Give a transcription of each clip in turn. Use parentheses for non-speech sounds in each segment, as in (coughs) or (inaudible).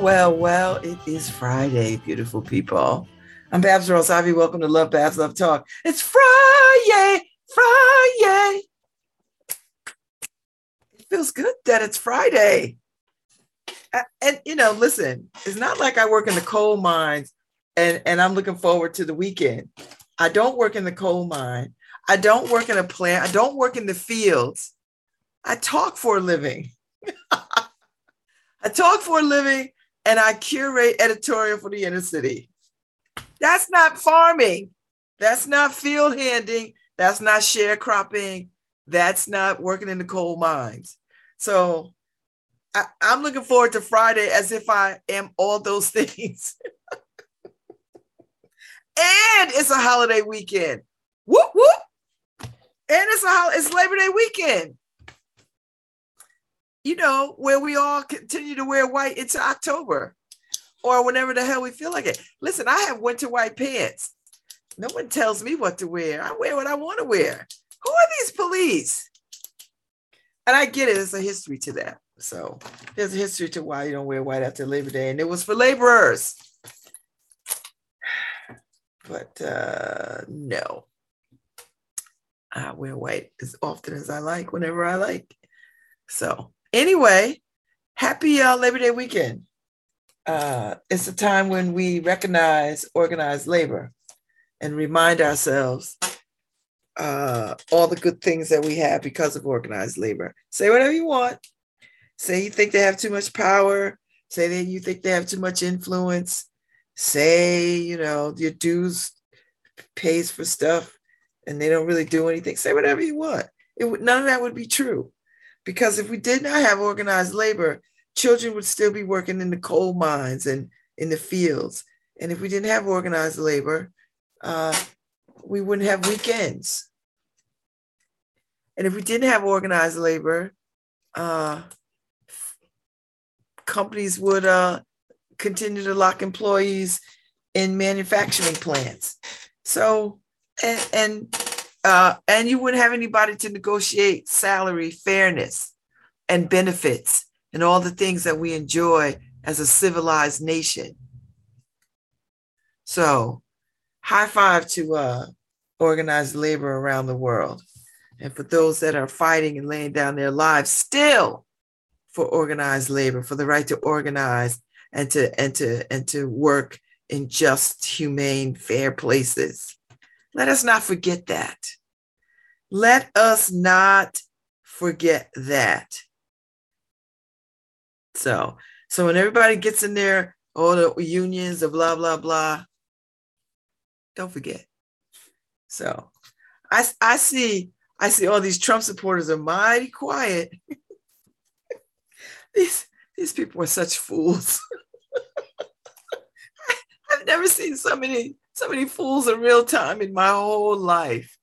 Well, well, it is Friday, beautiful people. I'm Babz Rawls-Ivy. Welcome to Love Babz Love Talk. It's Friday, Friday. It feels good that it's Friday. And, you know, listen, it's not like I work in the coal mines and, and I'm looking forward to the weekend. I don't work in the coal mine. I don't work in a plant. I don't work in the fields. I talk for a living. (laughs) I talk for a living and I curate editorial for the inner city. That's not farming. That's not field handing. That's not sharecropping. That's not working in the coal mines. So I, am looking forward to Friday as if I am all those (laughs) things. and it's a holiday weekend. Whoop whoop. And it's a it's Labor Day weekend you know, where we all continue to wear white into October or whenever the hell we feel like it. Listen, I have winter white pants. No one tells me what to wear. I wear what I want to wear. Who are these police? And I get it, there's a history to that. So there's a history to why you don't wear white after Labor Day, and it was for laborers. (sighs) But uh, no, I wear white as often as I like, whenever I like. So Anyway, happy uh, Labor Day weekend. Uh, it's a time when we recognize organized labor and remind ourselves uh, all the good things that we have because of organized labor. Say whatever you want. Say you think they have too much power. Say that you think they have too much influence. Say, you know, your dues pays for stuff and they don't really do anything. Say whatever you want. It none of that would be true. Because if we did not have organized labor, children would still be working in the coal mines and in the fields. And if we didn't have organized labor, uh, we wouldn't have weekends. And if we didn't have organized labor, uh, companies would uh, continue to lock employees in manufacturing plants. So, and, and uh, and you wouldn't have anybody to negotiate salary, fairness, and benefits, and all the things that we enjoy as a civilized nation. So, high five to uh, organized labor around the world. And for those that are fighting and laying down their lives still for organized labor, for the right to organize and to and to and to work in just, humane, fair places. Let us not forget that. Let us not forget that. So, so when everybody gets in there, all the unions of blah blah blah, don't forget. So, I I see I see all these Trump supporters are mighty quiet. (laughs) these these people are such fools. (laughs) I've never seen so many so many fools in real time in my whole life.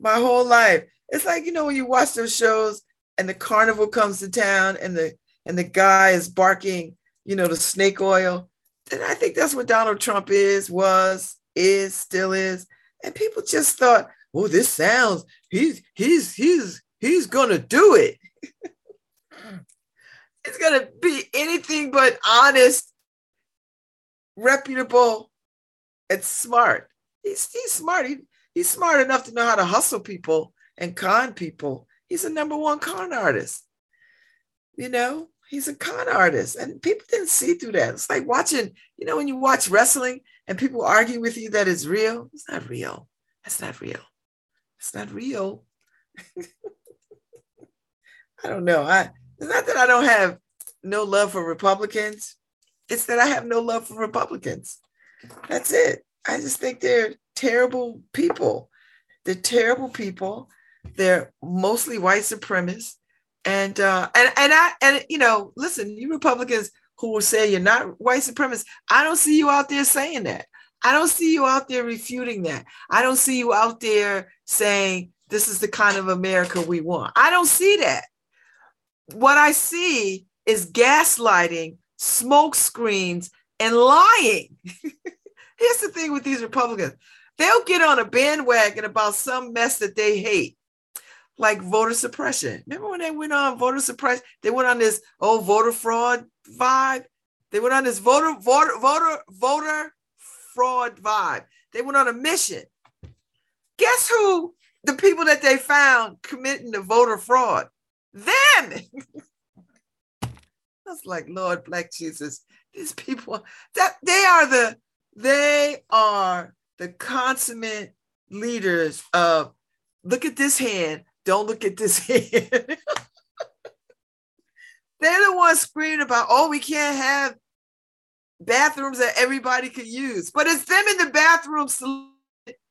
My whole life. It's like, you know, when you watch those shows and the carnival comes to town and the and the guy is barking, you know, the snake oil. And I think that's what Donald Trump is, was, is, still is. And people just thought, oh, this sounds, he's he's he's he's gonna do it. (laughs) it's gonna be anything but honest, reputable, and smart. He's he's smart. He, he's smart enough to know how to hustle people and con people. He's a number one con artist. You know, he's a con artist. And people didn't see through that. It's like watching, you know, when you watch wrestling and people argue with you that it's real. It's not real. That's not real. It's not real. (laughs) I don't know. I it's not that I don't have no love for Republicans. It's that I have no love for Republicans. That's it. I just think they're terrible people. They're terrible people. They're mostly white supremacists. And uh, and and I and you know, listen, you Republicans who will say you're not white supremacists, I don't see you out there saying that. I don't see you out there refuting that. I don't see you out there saying this is the kind of America we want. I don't see that. What I see is gaslighting, smoke screens, and lying. (laughs) Here's the thing with these Republicans they'll get on a bandwagon about some mess that they hate like voter suppression. Remember when they went on voter suppression? They went on this oh voter fraud vibe. They went on this voter voter voter voter fraud vibe. They went on a mission. Guess who the people that they found committing the voter fraud? Them. (laughs) Was like, Lord, Black Jesus, these people that they are the they are the consummate leaders of look at this hand, don't look at this (laughs) hand. They're the ones screaming about, oh, we can't have bathrooms that everybody could use. But it's them in the bathroom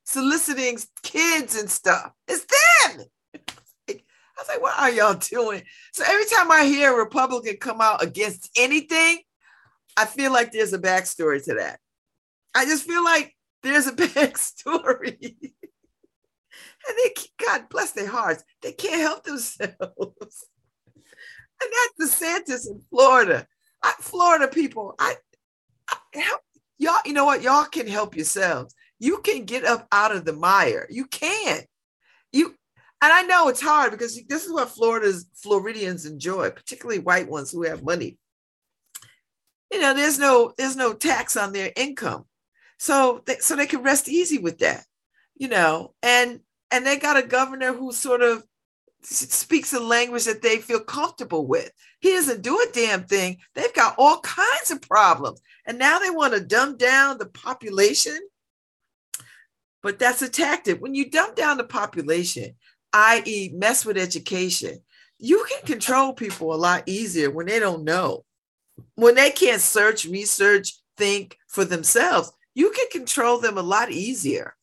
soliciting kids and stuff. It's them. I was like, what are y'all doing? So every time I hear a Republican come out against anything, I feel like there's a backstory to that. I just feel like there's a (laughs) backstory. and they, God bless their hearts, they can't help themselves. (laughs) and that's DeSantis in Florida. I, Florida people, I, I help y'all. You know what? Y'all can help yourselves. You can get up out of the mire. You can. You and I know it's hard because this is what Florida's Floridians enjoy, particularly white ones who have money. You know, there's no there's no tax on their income, so they, so they can rest easy with that. You know, and and they got a governor who sort of speaks a language that they feel comfortable with. He doesn't do a damn thing. They've got all kinds of problems. And now they want to dumb down the population. But that's a tactic. When you dumb down the population, i.e., mess with education, you can control people a lot easier when they don't know. When they can't search, research, think for themselves, you can control them a lot easier.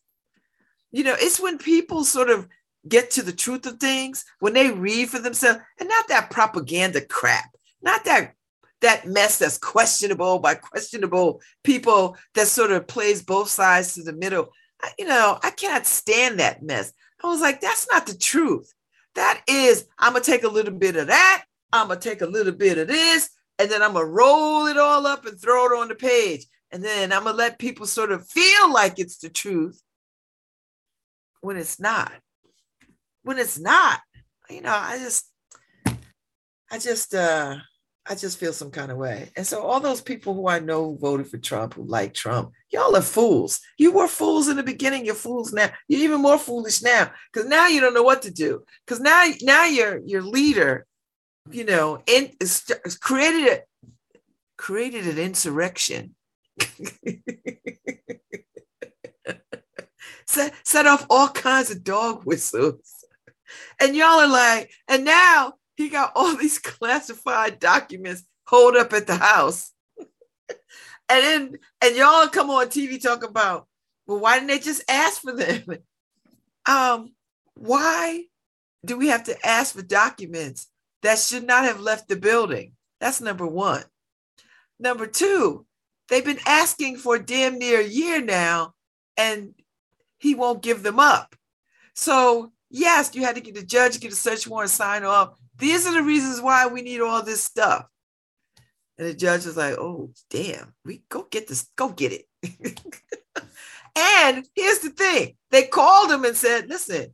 You know, it's when people sort of get to the truth of things, when they read for themselves, and not that propaganda crap, not that that mess that's questionable by questionable people that sort of plays both sides to the middle. I, you know, I cannot stand that mess. I was like, that's not the truth. That is, I'm gonna take a little bit of that, I'm gonna take a little bit of this, and then I'm gonna roll it all up and throw it on the page. And then I'm gonna let people sort of feel like it's the truth when it's not when it's not. You know, I just, I just, uh, I just feel some kind of way. And so all those people who I know voted for Trump, who like Trump, y'all are fools. You were fools in the beginning. You're fools now. You're even more foolish now because now you don't know what to do. Because now, now your your leader, you know, in, created a, created an insurrection. (laughs) set, set off all kinds of dog whistles and y'all are like, and now he got all these (laughs) classified documents hold up at the house. (laughs) and then and y'all come on TV talk about, well, why didn't they just ask for them? Um, why do we have to ask for documents that should not have left the building? That's number one. Number two, they've been asking for damn near a year now, and he won't give them up. So Yes, you had to get the judge, get a search warrant, sign off. These are the reasons why we need all this stuff. And the judge was like, oh, damn, we go get this, go get it. (laughs) and here's the thing they called him and said, listen,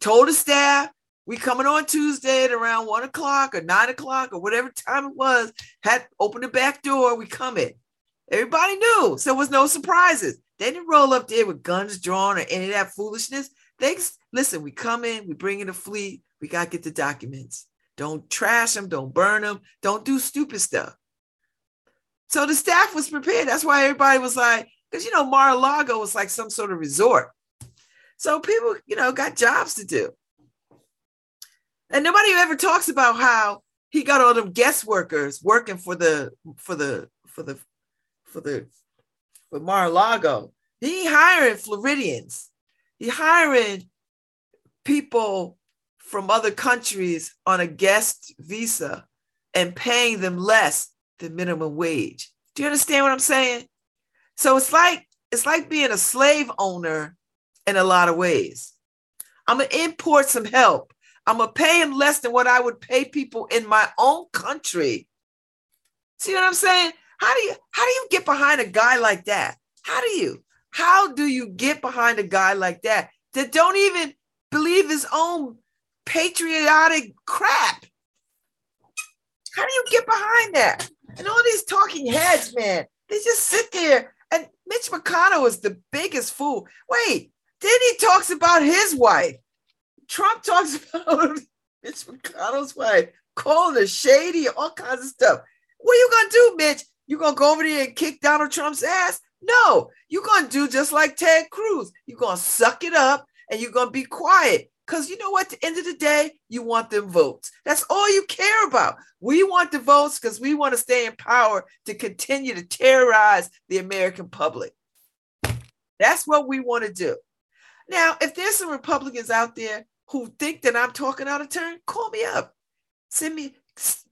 told the staff, we coming on Tuesday at around one o'clock or nine o'clock or whatever time it was, had opened the back door, we coming. Everybody knew, so there was no surprises. They didn't roll up there with guns drawn or any of that foolishness. They listen, we come in, we bring in a fleet, we got to get the documents. Don't trash them, don't burn them, don't do stupid stuff. So the staff was prepared. That's why everybody was like, because you know, Mar-a-Lago was like some sort of resort. So people, you know, got jobs to do. And nobody ever talks about how he got all them guest workers working for the for the for the for the for Mar-a-Lago. He hiring Floridians. He hiring people from other countries on a guest visa and paying them less than minimum wage. Do you understand what I'm saying? So it's like it's like being a slave owner in a lot of ways. I'm gonna import some help. I'm gonna pay him less than what I would pay people in my own country. See what I'm saying? How do you how do you get behind a guy like that? How do you? How do you get behind a guy like that that don't even believe his own patriotic crap. How do you get behind that? And all these talking heads, man, they just sit there. And Mitch McConnell is the biggest fool. Wait, then he talks about his wife. Trump talks (laughs) about Mitch McConnell's wife, calling her shady, all kinds of stuff. What are you gonna do, Mitch? You gonna go over there and kick Donald Trump's ass? No, you're gonna do just like Ted Cruz. You're gonna suck it up and you're gonna be quiet. Because you know what? At the end of the day, you want them votes. That's all you care about. We want the votes because we want to stay in power to continue to terrorize the American public. That's what we want to do. Now, if there's some Republicans out there who think that I'm talking out of turn, call me up. Send me,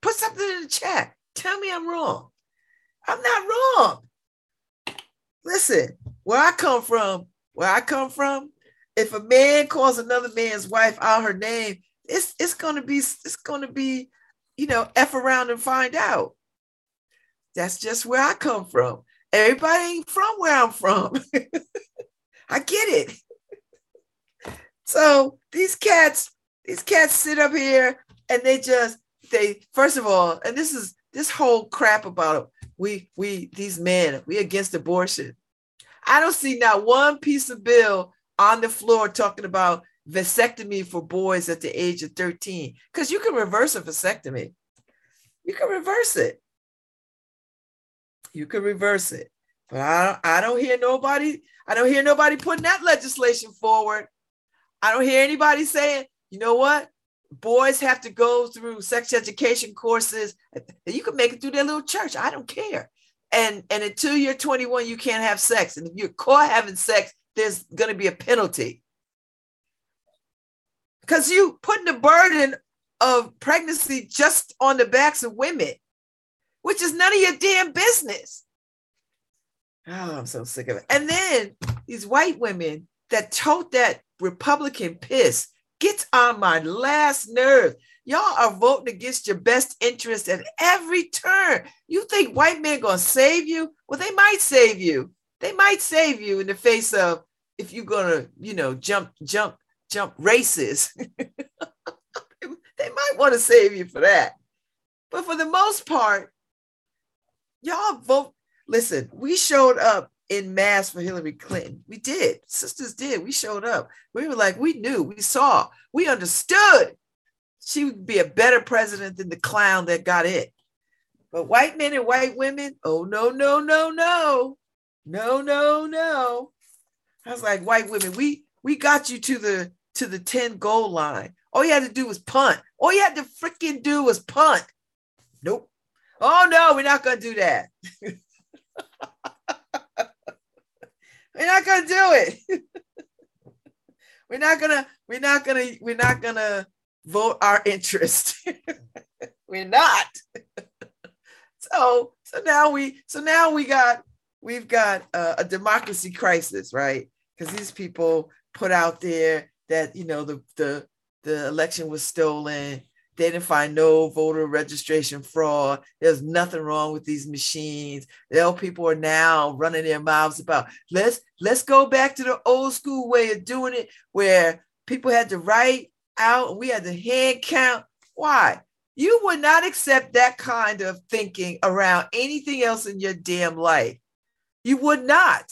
put something in the chat. Tell me I'm wrong. I'm not wrong. Listen, where I come from, where I come from, if a man calls another man's wife out her name, it's it's gonna be it's gonna be, you know, f around and find out. That's just where I come from. Everybody ain't from where I'm from. (laughs) I get it. (laughs) So these cats, these cats sit up here and they just they first of all, and this is this whole crap about we we these men we against abortion. I don't see not one piece of bill on the floor talking about vasectomy for boys at the age of 13 because you can reverse a vasectomy. You can reverse it. You can reverse it. But I don't, I don't hear nobody, I don't hear nobody putting that legislation forward. I don't hear anybody saying, you know what? Boys have to go through sex education courses. You can make it through their little church. I don't care. And and until you're 21, you can't have sex. And if you're caught having sex, there's going to be a penalty. Because you putting the burden of pregnancy just on the backs of women, which is none of your damn business. Oh, I'm so sick of it. And then these white women that tote that Republican piss gets on my last nerve. Y'all are voting against your best interest at every turn. You think white men gonna save you? Well, they might save you. They might save you in the face of if you're gonna, you know, jump, jump, jump races. (laughs) they might want to save you for that. But for the most part, y'all vote. Listen, we showed up in mass for Hillary Clinton. We did. Sisters did. We showed up. We were like, we knew, we saw, we understood she would be a better president than the clown that got it. But white men and white women, oh no, no, no, no, no, no, no. I was like, white women, we we got you to the to the 10 goal line. All you had to do was punt. All you had to freaking do was punt. Nope. Oh no, we're not gonna do that. (laughs) we're not gonna do it. (laughs) we're not gonna, we're not gonna, we're not gonna vote our interest. (laughs) we're not. (laughs) so so now we so now we got we've got a, a democracy crisis, right? Because these people put out there that you know the the the election was stolen. They didn't find no voter registration fraud. There's nothing wrong with these machines. The old people are now running their mouths about let's let's go back to the old school way of doing it, where people had to write out. We had to hand count. Why? You would not accept that kind of thinking around anything else in your damn life. You would not.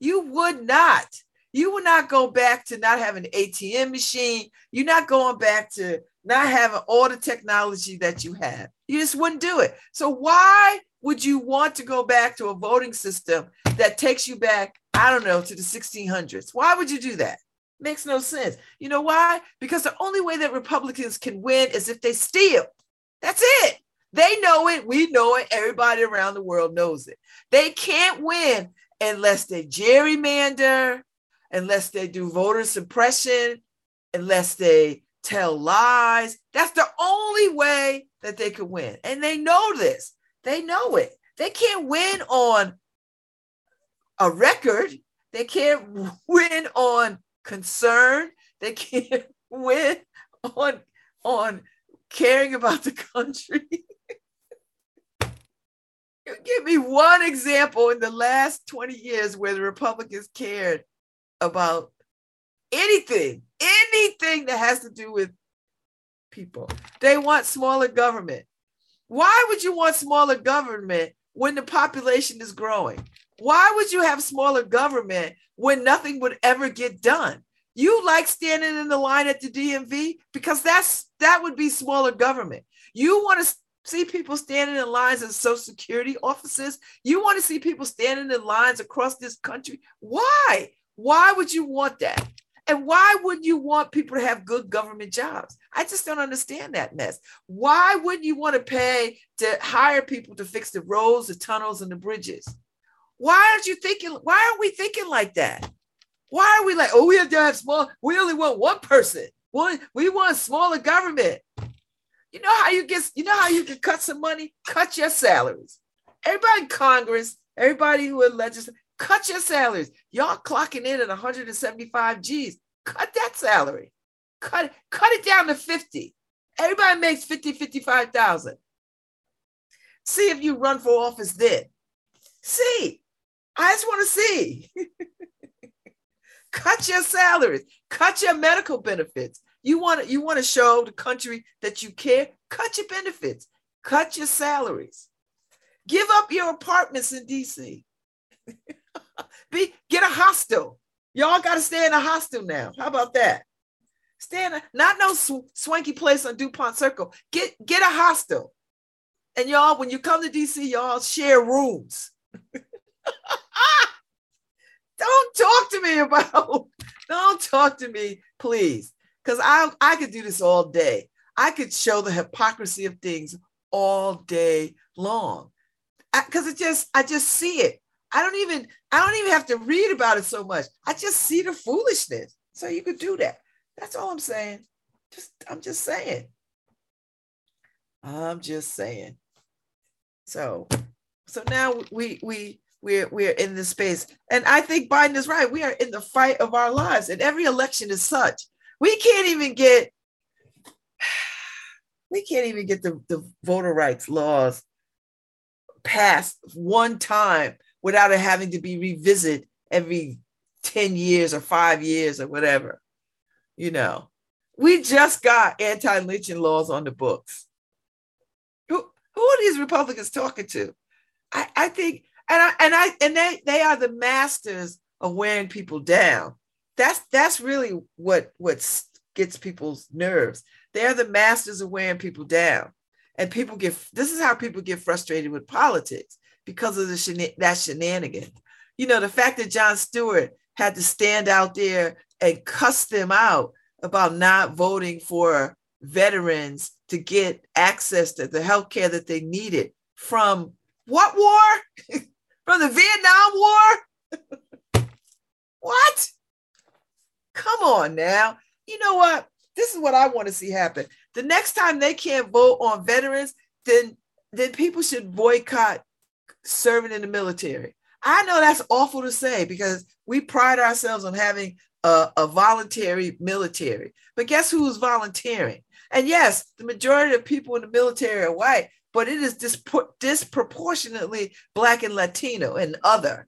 You would not. You would not go back to not having an ATM machine. You're not going back to not having all the technology that you have. You just wouldn't do it. So why would you want to go back to a voting system that takes you back, I don't know, to the 1600s? Why would you do that? Makes no sense. You know why? Because the only way that Republicans can win is if they steal. That's it. They know it. We know it. Everybody around the world knows it. They can't win unless they gerrymander, unless they do voter suppression, unless they tell lies. That's the only way that they can win. And they know this. They know it. They can't win on a record. They can't (laughs) win on concern. They can't (laughs) win on on caring about the country. you (laughs) give me one example in the last 20 years where the Republicans cared about anything, anything that has to do with people. They want smaller government. Why would you want smaller government when the population is growing? Why would you have smaller government when nothing would ever get done? You like standing in the line at the DMV because that's that would be smaller government. You want to see people standing in lines in social security offices. You want to see people standing in lines across this country. Why? Why would you want that? And why would you want people to have good government jobs? I just don't understand that mess. Why wouldn't you want to pay to hire people to fix the roads, the tunnels, and the bridges? Why aren't you thinking? Why aren't we thinking like that? Why are we like, oh, we have to have small, we only want one person. One, we want smaller government. You know how you get, you know how you can cut some money? Cut your salaries. Everybody in Congress, everybody who is legislature, cut your salaries. Y'all clocking in at 175 G's. Cut that salary. Cut, cut it down to 50. Everybody makes 50, 55,000. See if you run for office then. See. I just want to see. (laughs) cut your salaries, cut your medical benefits. You want to you want to show the country that you care? Cut your benefits, cut your salaries. Give up your apartments in DC. (laughs) (laughs) Be get a hostel. Y'all got to stay in a hostel now. How about that? Stay in a, not no sw- swanky place on Dupont Circle. Get get a hostel. And y'all, when you come to DC, y'all share rooms. (laughs) don't talk to me about, (laughs) don't talk to me, please. Because I I could do this all day. I could show the hypocrisy of things all day long. Because it just, I just see it. I don't even, I don't even have to read about it so much. I just see the foolishness. So you could do that. That's all I'm saying. Just, I'm just saying. I'm just saying. So, so now we we we're we're in this space, and I think Biden is right. We are in the fight of our lives, and every election is such. We can't even get (sighs) we can't even get the, the voter rights laws passed one time without it having to be revisited every 10 years or five years or whatever. You know, we just got anti lynching laws on the books. Who, who are these Republicans talking to? I, I think, and I and I and they they are the masters of wearing people down. That's that's really what what gets people's nerves. They're the masters of wearing people down. And people get this is how people get frustrated with politics because of the shena- that shenanigan. You know, the fact that Jon Stewart had to stand out there and cuss them out about not voting for veterans to get access to the health care that they needed from what war? (laughs) from the Vietnam War? (laughs) what? Come on now. You know what? This is what I want to see happen. The next time they can't vote on veterans, then then people should boycott serving in the military. I know that's awful to say because we pride ourselves on having a, a voluntary military. But guess who's volunteering? And yes, the majority of people in the military are white, but it is dispro- disproportionately Black and Latino and other.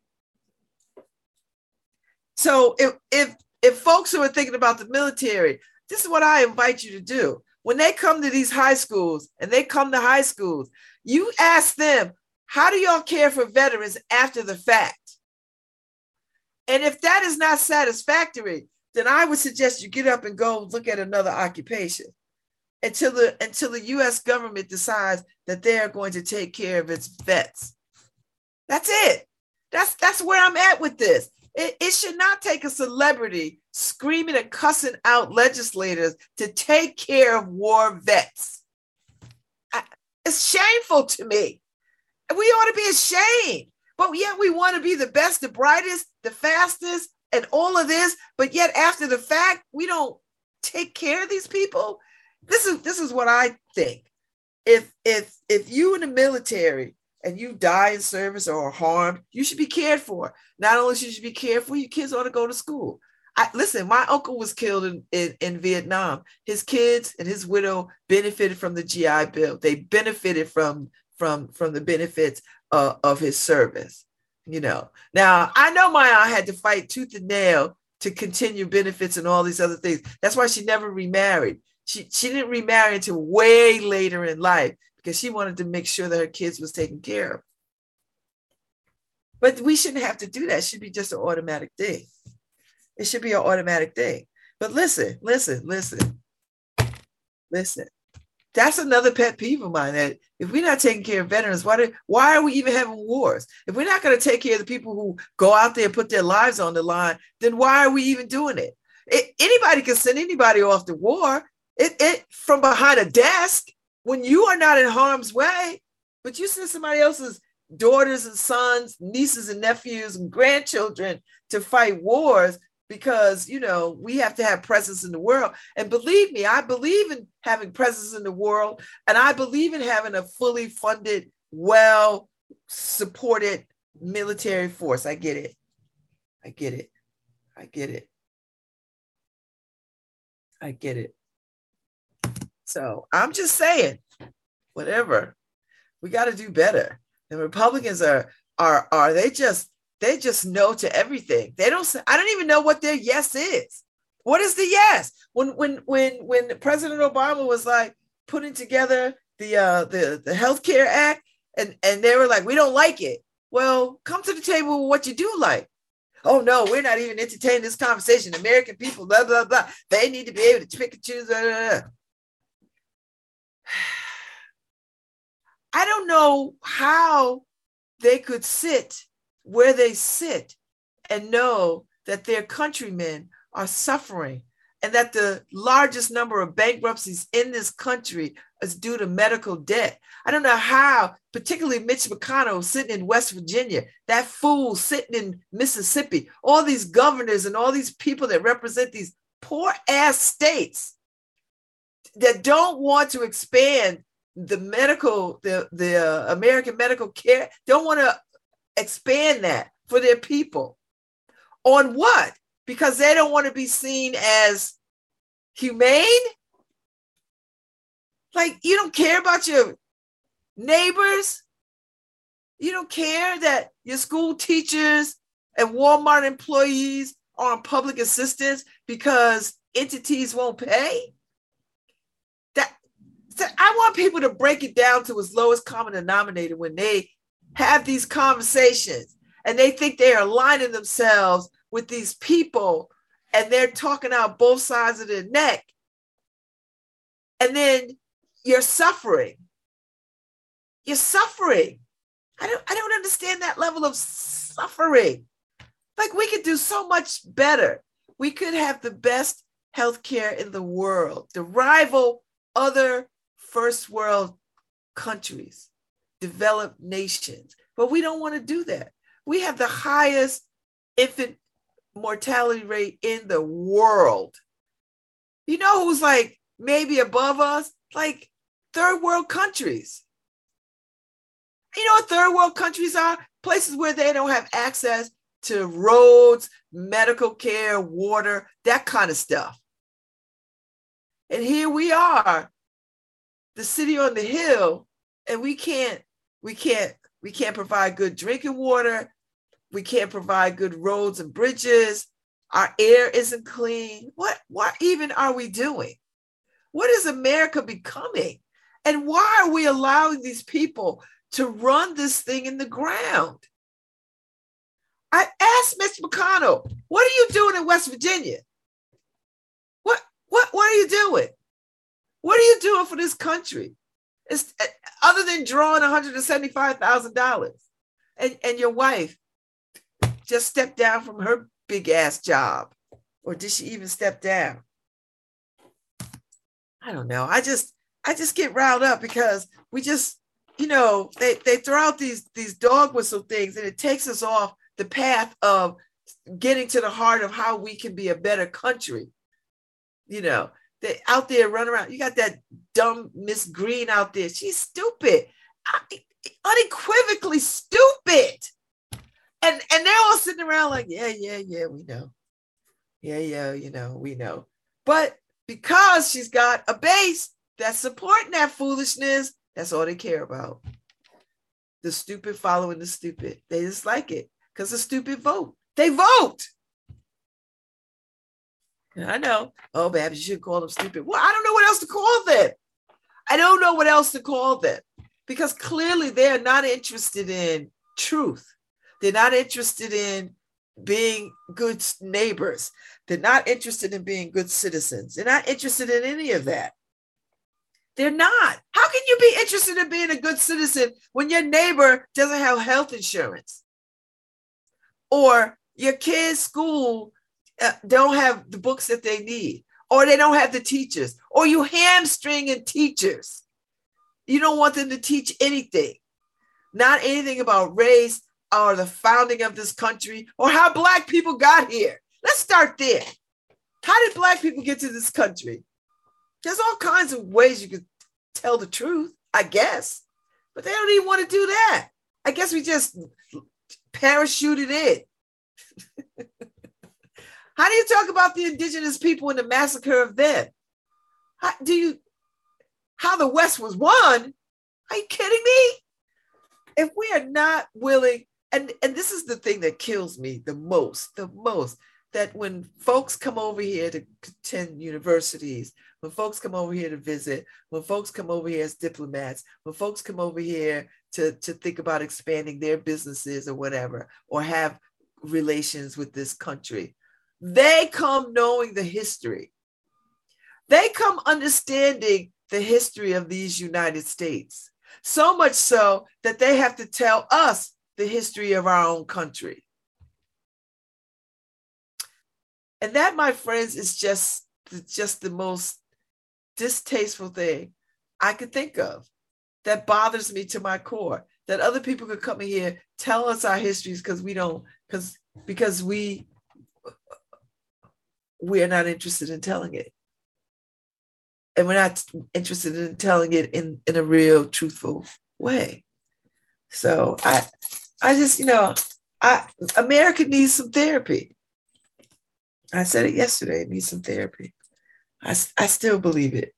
So if, if, if folks who are thinking about the military, this is what I invite you to do. When they come to these high schools and they come to high schools, you ask them, how do y'all care for veterans after the fact? And if that is not satisfactory, then I would suggest you get up and go look at another occupation until the until the US government decides that they're going to take care of its vets. That's it. That's that's where I'm at with this. It, it should not take a celebrity screaming and cussing out legislators to take care of war vets. I, it's shameful to me. We ought to be ashamed, but yet we want to be the best, the brightest, the fastest, and all of this. But yet, after the fact, we don't take care of these people. This is this is what I think. If if if you in the military and you die in service or are harmed, you should be cared for. Not only should you be cared for, your kids ought to go to school. I, listen, my uncle was killed in, in, in, Vietnam. His kids and his widow benefited from the GI Bill. They benefited from from from the benefits uh, of his service. You know. Now I know my aunt had to fight tooth and nail to continue benefits and all these other things. That's why she never remarried. she she didn't remarry until way later in life because she wanted to make sure that her kids was taken care of. But we shouldn't have to do that. It should be just an automatic thing. It should be an automatic thing. But listen, listen, listen, listen. That's another pet peeve of mine that if we're not taking care of veterans, why, do, why are we even having wars? If we're not going to take care of the people who go out there and put their lives on the line, then why are we even doing it? it anybody can send anybody off to war. It, it from behind a desk when you are not in harm's way, but you send somebody else's daughters and sons, nieces and nephews and grandchildren to fight wars because you know we have to have presence in the world. And believe me i believe in having presence in the world and i believe in having a fully funded well supported military force. I get it. I get it. I get it. I get it. So i'm just saying whatever. We got to do better. The republicans are are are they just they just know to everything. They don't I don't even know what their yes is. What is the yes? When when when when President Obama was like putting together the uh the the healthcare act and and they were like, we don't like it. Well, come to the table with what you do like. Oh no, we're not even entertaining this conversation. American people, blah blah blah. They need to be able to pick and choose. Blah, blah, blah. (sighs) I don't know how they could sit where they sit and know that their countrymen are suffering and that the largest number of bankruptcies in this country is due to medical debt. I don't know how, particularly Mitch McConnell sitting in West Virginia, that fool sitting in Mississippi, all these governors and all these people that represent these poor ass states that don't want to expand the medical, the, the uh, American medical care, don't want to expand that for their people. On what? Because they don't want to be seen as humane? Like, you don't care about your neighbors? You don't care that your school teachers and Walmart employees are on public assistance because entities won't pay? That, that I want people to break it down to its lowest common denominator when they have these conversations and they think they are aligning themselves with these people and they're talking out both sides of their neck. And then you're suffering. You're suffering. I don't, I don't understand that level of suffering. Like we could do so much better. We could have the best healthcare in the world to rival other first world countries developed nations. But we don't want to do that. We have the highest infant mortality rate in the world. You know who's like maybe above us? Like third world countries. You know what third world countries are? Places where they don't have access to roads, medical care, water, that kind of stuff. And here we are, the city on the hill, and we can't we can't we can't provide good drinking water. We can't provide good roads and bridges. Our air isn't clean. What what even are we doing? What is America becoming? And why are we allowing these people to run this thing in the ground? I asked Mr. McConnell, what are you doing in West Virginia? What what what are you doing? What are you doing for this country? It's uh, other than drawing $175,000. And, and your wife just stepped down from her big ass job. Or did she even step down? I don't know. I just I just get riled up because we just, you know, they, they throw out these these dog whistle things and it takes us off the path of getting to the heart of how we can be a better country. You know, they out there running around. You got that dumb Miss Greene out there. She's stupid, unequivocally stupid. And and they're all sitting around like, yeah, yeah, yeah, we know. Yeah, yeah, you know, we know. But because she's got a base that's supporting that foolishness, that's all they care about. The stupid following the stupid. They just like it because the stupid vote. They vote. I know. Oh, Babz, you should call them stupid. Well, I don't know what else to call them. I don't know what else to call them because clearly they are not interested in truth. They're not interested in being good neighbors. They're not interested in being good citizens. They're not interested in any of that. They're not. How can you be interested in being a good citizen when your neighbor doesn't have health insurance? Or your kids' school Uh, don't have the books that they need, or they don't have the teachers, or you hamstringing teachers. You don't want them to teach anything, not anything about race or the founding of this country or how Black people got here. Let's start there. How did Black people get to this country? There's all kinds of ways you could tell the truth, I guess, but they don't even want to do that. I guess we just parachuted in. (laughs) How do you talk about the indigenous people and the massacre of them? How do you how the West was won? Are you kidding me? If we are not willing, and, and this is the thing that kills me the most, the most, that when folks come over here to attend universities, when folks come over here to visit, when folks come over here as diplomats, when folks come over here to, to think about expanding their businesses or whatever, or have relations with this country, they come knowing the history. They come understanding the history of these United States, so much so that they have to tell us the history of our own country. And that, my friends, is just, just the most distasteful thing I could think of that bothers me to my core. That other people could come in here, tell us our histories because we don't, because because we we are not interested in telling it. And we're not interested in telling it in, in a real truthful way. So I I just, you know, I America needs some therapy. I said it yesterday, it needs some therapy. I, I still believe it.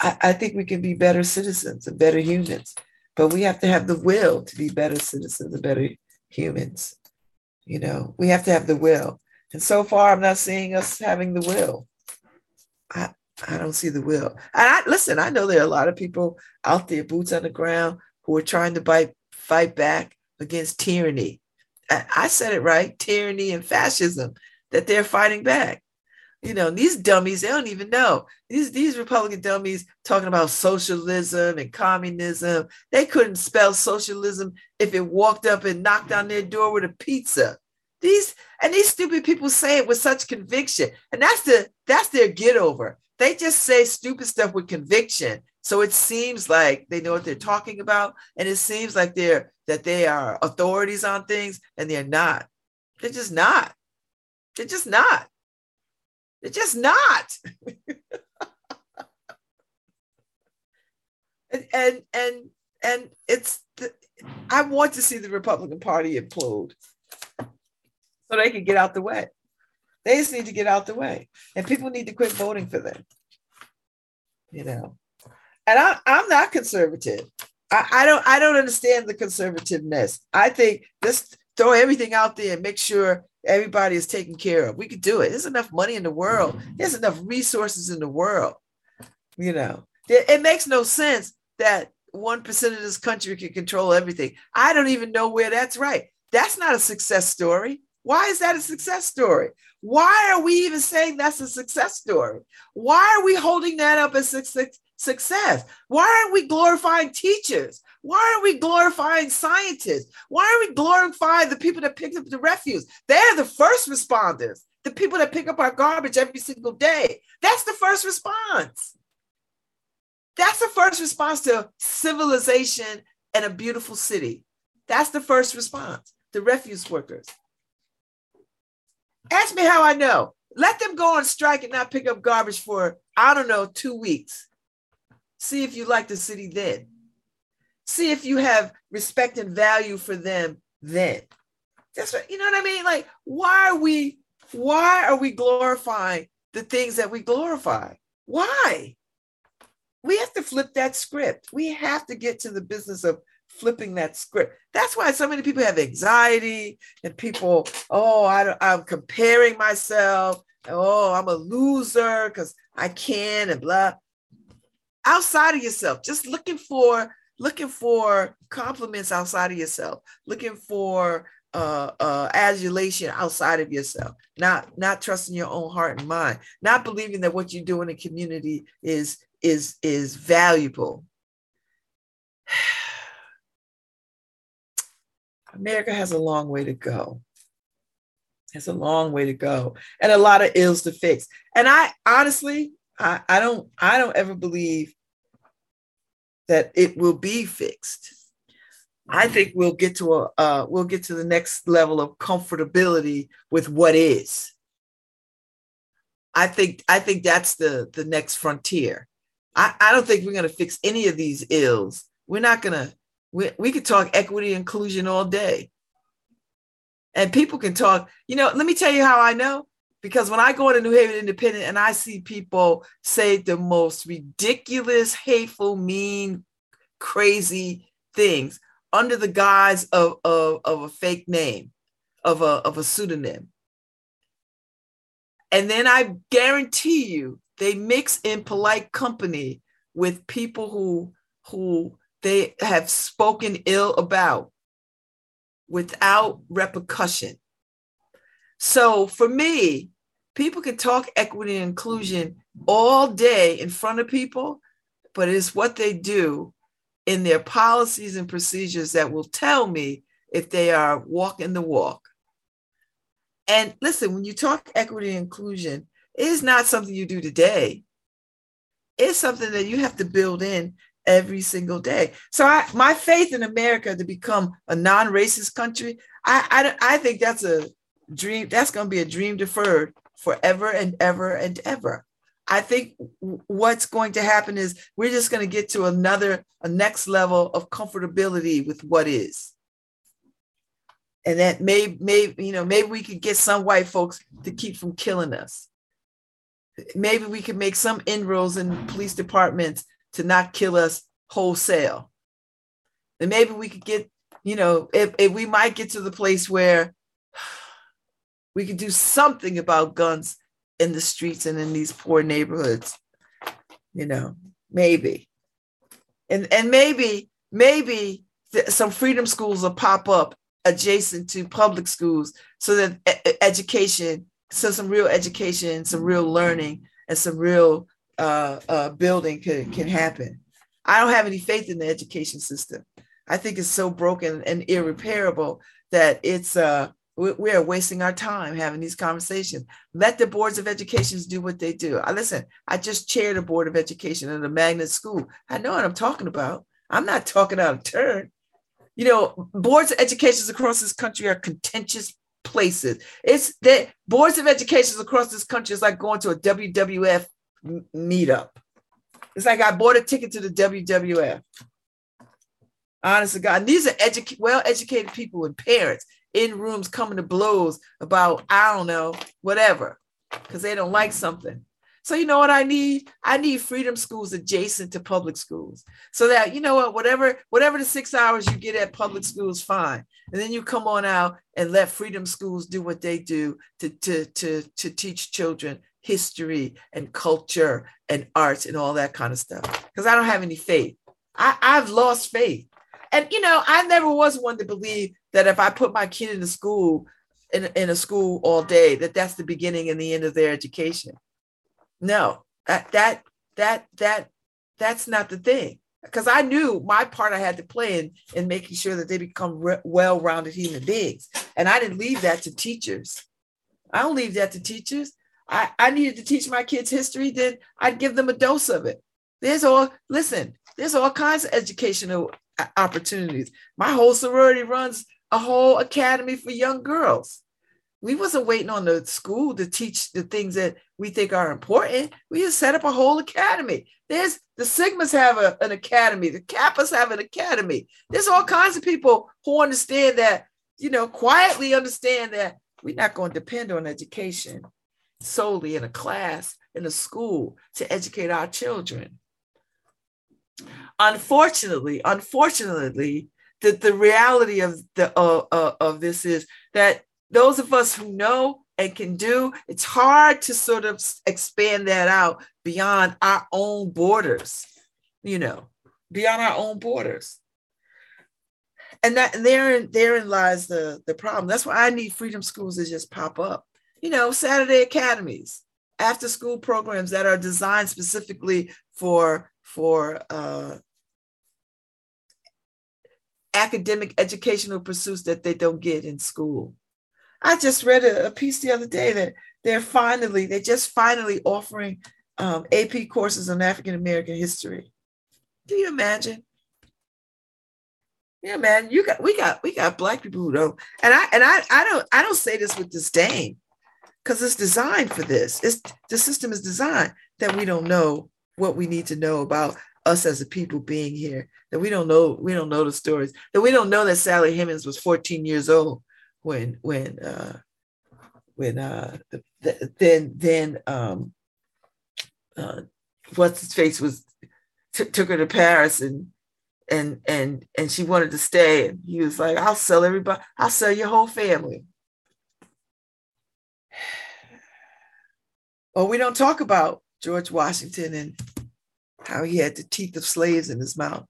I, I think we can be better citizens and better humans, but we have to have the will to be better citizens and better humans. You know, we have to have the will. And so far, I'm not seeing us having the will. I, I don't see the will. And I listen, I know there are a lot of people out there, boots on the ground, who are trying to bite, fight back against tyranny. I, I said it right tyranny and fascism, that they're fighting back. You know, these dummies, they don't even know. These, these Republican dummies talking about socialism and communism. They couldn't spell socialism if it walked up and knocked on their door with a pizza. These and these stupid people say it with such conviction. And that's the that's their get over. They just say stupid stuff with conviction. So it seems like they know what they're talking about. And it seems like they're that they are authorities on things, and they're not. They're just not. They're just not. They're just not. (laughs) and, and and and it's the, I want to see the Republican Party implode so they can get out the way. They just need to get out the way, and people need to quit voting for them. You know, and I, I'm not conservative. I, I don't I don't understand the conservativeness. I think just throw everything out there and make sure everybody is taken care of. We could do it. There's enough money in the world. There's enough resources in the world. You know, it makes no sense that one percent of this country can control everything. I don't even know where that's right. That's not a success story. Why is that a success story? Why are we even saying that's a success story? Why are we holding that up as success? Why aren't we glorifying teachers? Why aren't we glorifying scientists? Why aren't we glorifying the people that picked up the refuse? They're the first responders, the people that pick up our garbage every single day. That's the first response. That's the first response to civilization and a beautiful city. That's the first response, the refuse workers. Ask me how I know. Let them go on strike and not pick up garbage for, I don't know, two weeks. See if you like the city then. See if you have respect and value for them then. That's what, you know what I mean? Like, why are we, why are we glorifying the things that we glorify? Why? We have to flip that script. We have to get to the business of flipping that script. That's why so many people have anxiety and people, oh, I I'm comparing myself. Oh, I'm a loser because I can and blah. outside of yourself, just looking for looking for compliments outside of yourself, looking for uh, uh, adulation outside of yourself, not not trusting your own heart and mind, not believing that what you do in the community is is is valuable. America has a long way to go. Has a long way to go, and a lot of ills to fix. And I honestly, I, I don't, I don't ever believe that it will be fixed. I think we'll get to a uh, we'll get to the next level of comfortability with what is. I think I think that's the the next frontier. I, I don't think we're going to fix any of these ills. We're not going to. We, we could talk equity inclusion all day, and people can talk. You know, let me tell you how I know because when I go into New Haven Independent and I see people say the most ridiculous, hateful, mean, crazy things under the guise of, of, of a fake name, of a, of a pseudonym. And then I guarantee you they mix in polite company with people who who they have spoken ill about without repercussion. So for me, people can talk equity and inclusion all day in front of people, but it's what they do in their policies and procedures that will tell me if they are walking the walk. And listen, when you talk equity and inclusion, it is not something you do today. It's something that you have to build in every single day. So I, my faith in America to become a non-racist country, I, I, I think that's a dream. That's going to be a dream deferred forever and ever and ever. I think what's going to happen is we're just going to get to another, a next level of comfortability with what is. And that may, may, you know, maybe we could get some white folks to keep from killing us. Maybe we could make some inroads in police departments to not kill us wholesale. And maybe we could get, you know, if, if we might get to the place where (sighs) we could do something about guns in the streets and in these poor neighborhoods you know maybe and and maybe maybe some freedom schools will pop up adjacent to public schools so that education so some real education some real learning and some real uh, uh, building can, can happen i don't have any faith in the education system i think it's so broken and irreparable that it's uh we are wasting our time having these conversations. Let the boards of education do what they do. I listen, I just chaired a board of education at a magnet school. I know what I'm talking about. I'm not talking out of turn. You know, boards of educations across this country are contentious places. It's that boards of educations across this country is like going to a WWF meetup. It's like I bought a ticket to the WWF. Honest to God, these are edu- well-educated people and parents in rooms coming to blows about, I don't know, whatever, because they don't like something. So you know what I need? I need freedom schools adjacent to public schools. So that you know what, whatever, whatever the six hours you get at public schools, fine. And then you come on out and let freedom schools do what they do to, to, to, to teach children history and culture and arts and all that kind of stuff. Because I don't have any faith. I, I've lost faith. And you know, I never was one to believe that if I put my kid in a school, in, in a school all day, that that's the beginning and the end of their education. No, that that that that that's not the thing. Because I knew my part I had to play in in making sure that they become re- well-rounded human beings, and I didn't leave that to teachers. I don't leave that to teachers. I, I needed to teach my kids history, then I'd give them a dose of it. There's all listen, there's all kinds of educational uh, opportunities. My whole sorority runs a whole academy for young girls. We wasn't waiting on the school to teach the things that we think are important. We just set up a whole academy. There's the Sigmas have a, an academy, the Kappas have an academy. There's all kinds of people who understand that, you know, quietly understand that we're not going to depend on education solely in a class in a school to educate our children. Unfortunately, unfortunately, the, the reality of the uh, uh, of this is that those of us who know and can do, it's hard to sort of expand that out beyond our own borders. you know, beyond our own borders. And that and therein therein lies the the problem. That's why I need freedom schools to just pop up. You know, Saturday academies, after school programs that are designed specifically for for uh, academic educational pursuits that they don't get in school. I just read a, a piece the other day that they're finally, they're just finally offering um, AP courses on African American history. Can you imagine? Yeah, man, you got we got we got black people who don't, and I and I I don't I don't say this with disdain, because it's designed for this. It's the system is designed that we don't know what we need to know about us as a people being here. That we don't know we don't know the stories. That we don't know that Sally Hemings was 14 years old when when uh, when uh, the, the, then then um, uh, what's his face was t- took her to Paris and and and and she wanted to stay and he was like I'll sell everybody I'll sell your whole family. Well, we don't talk about George Washington and how he had the teeth of slaves in his mouth.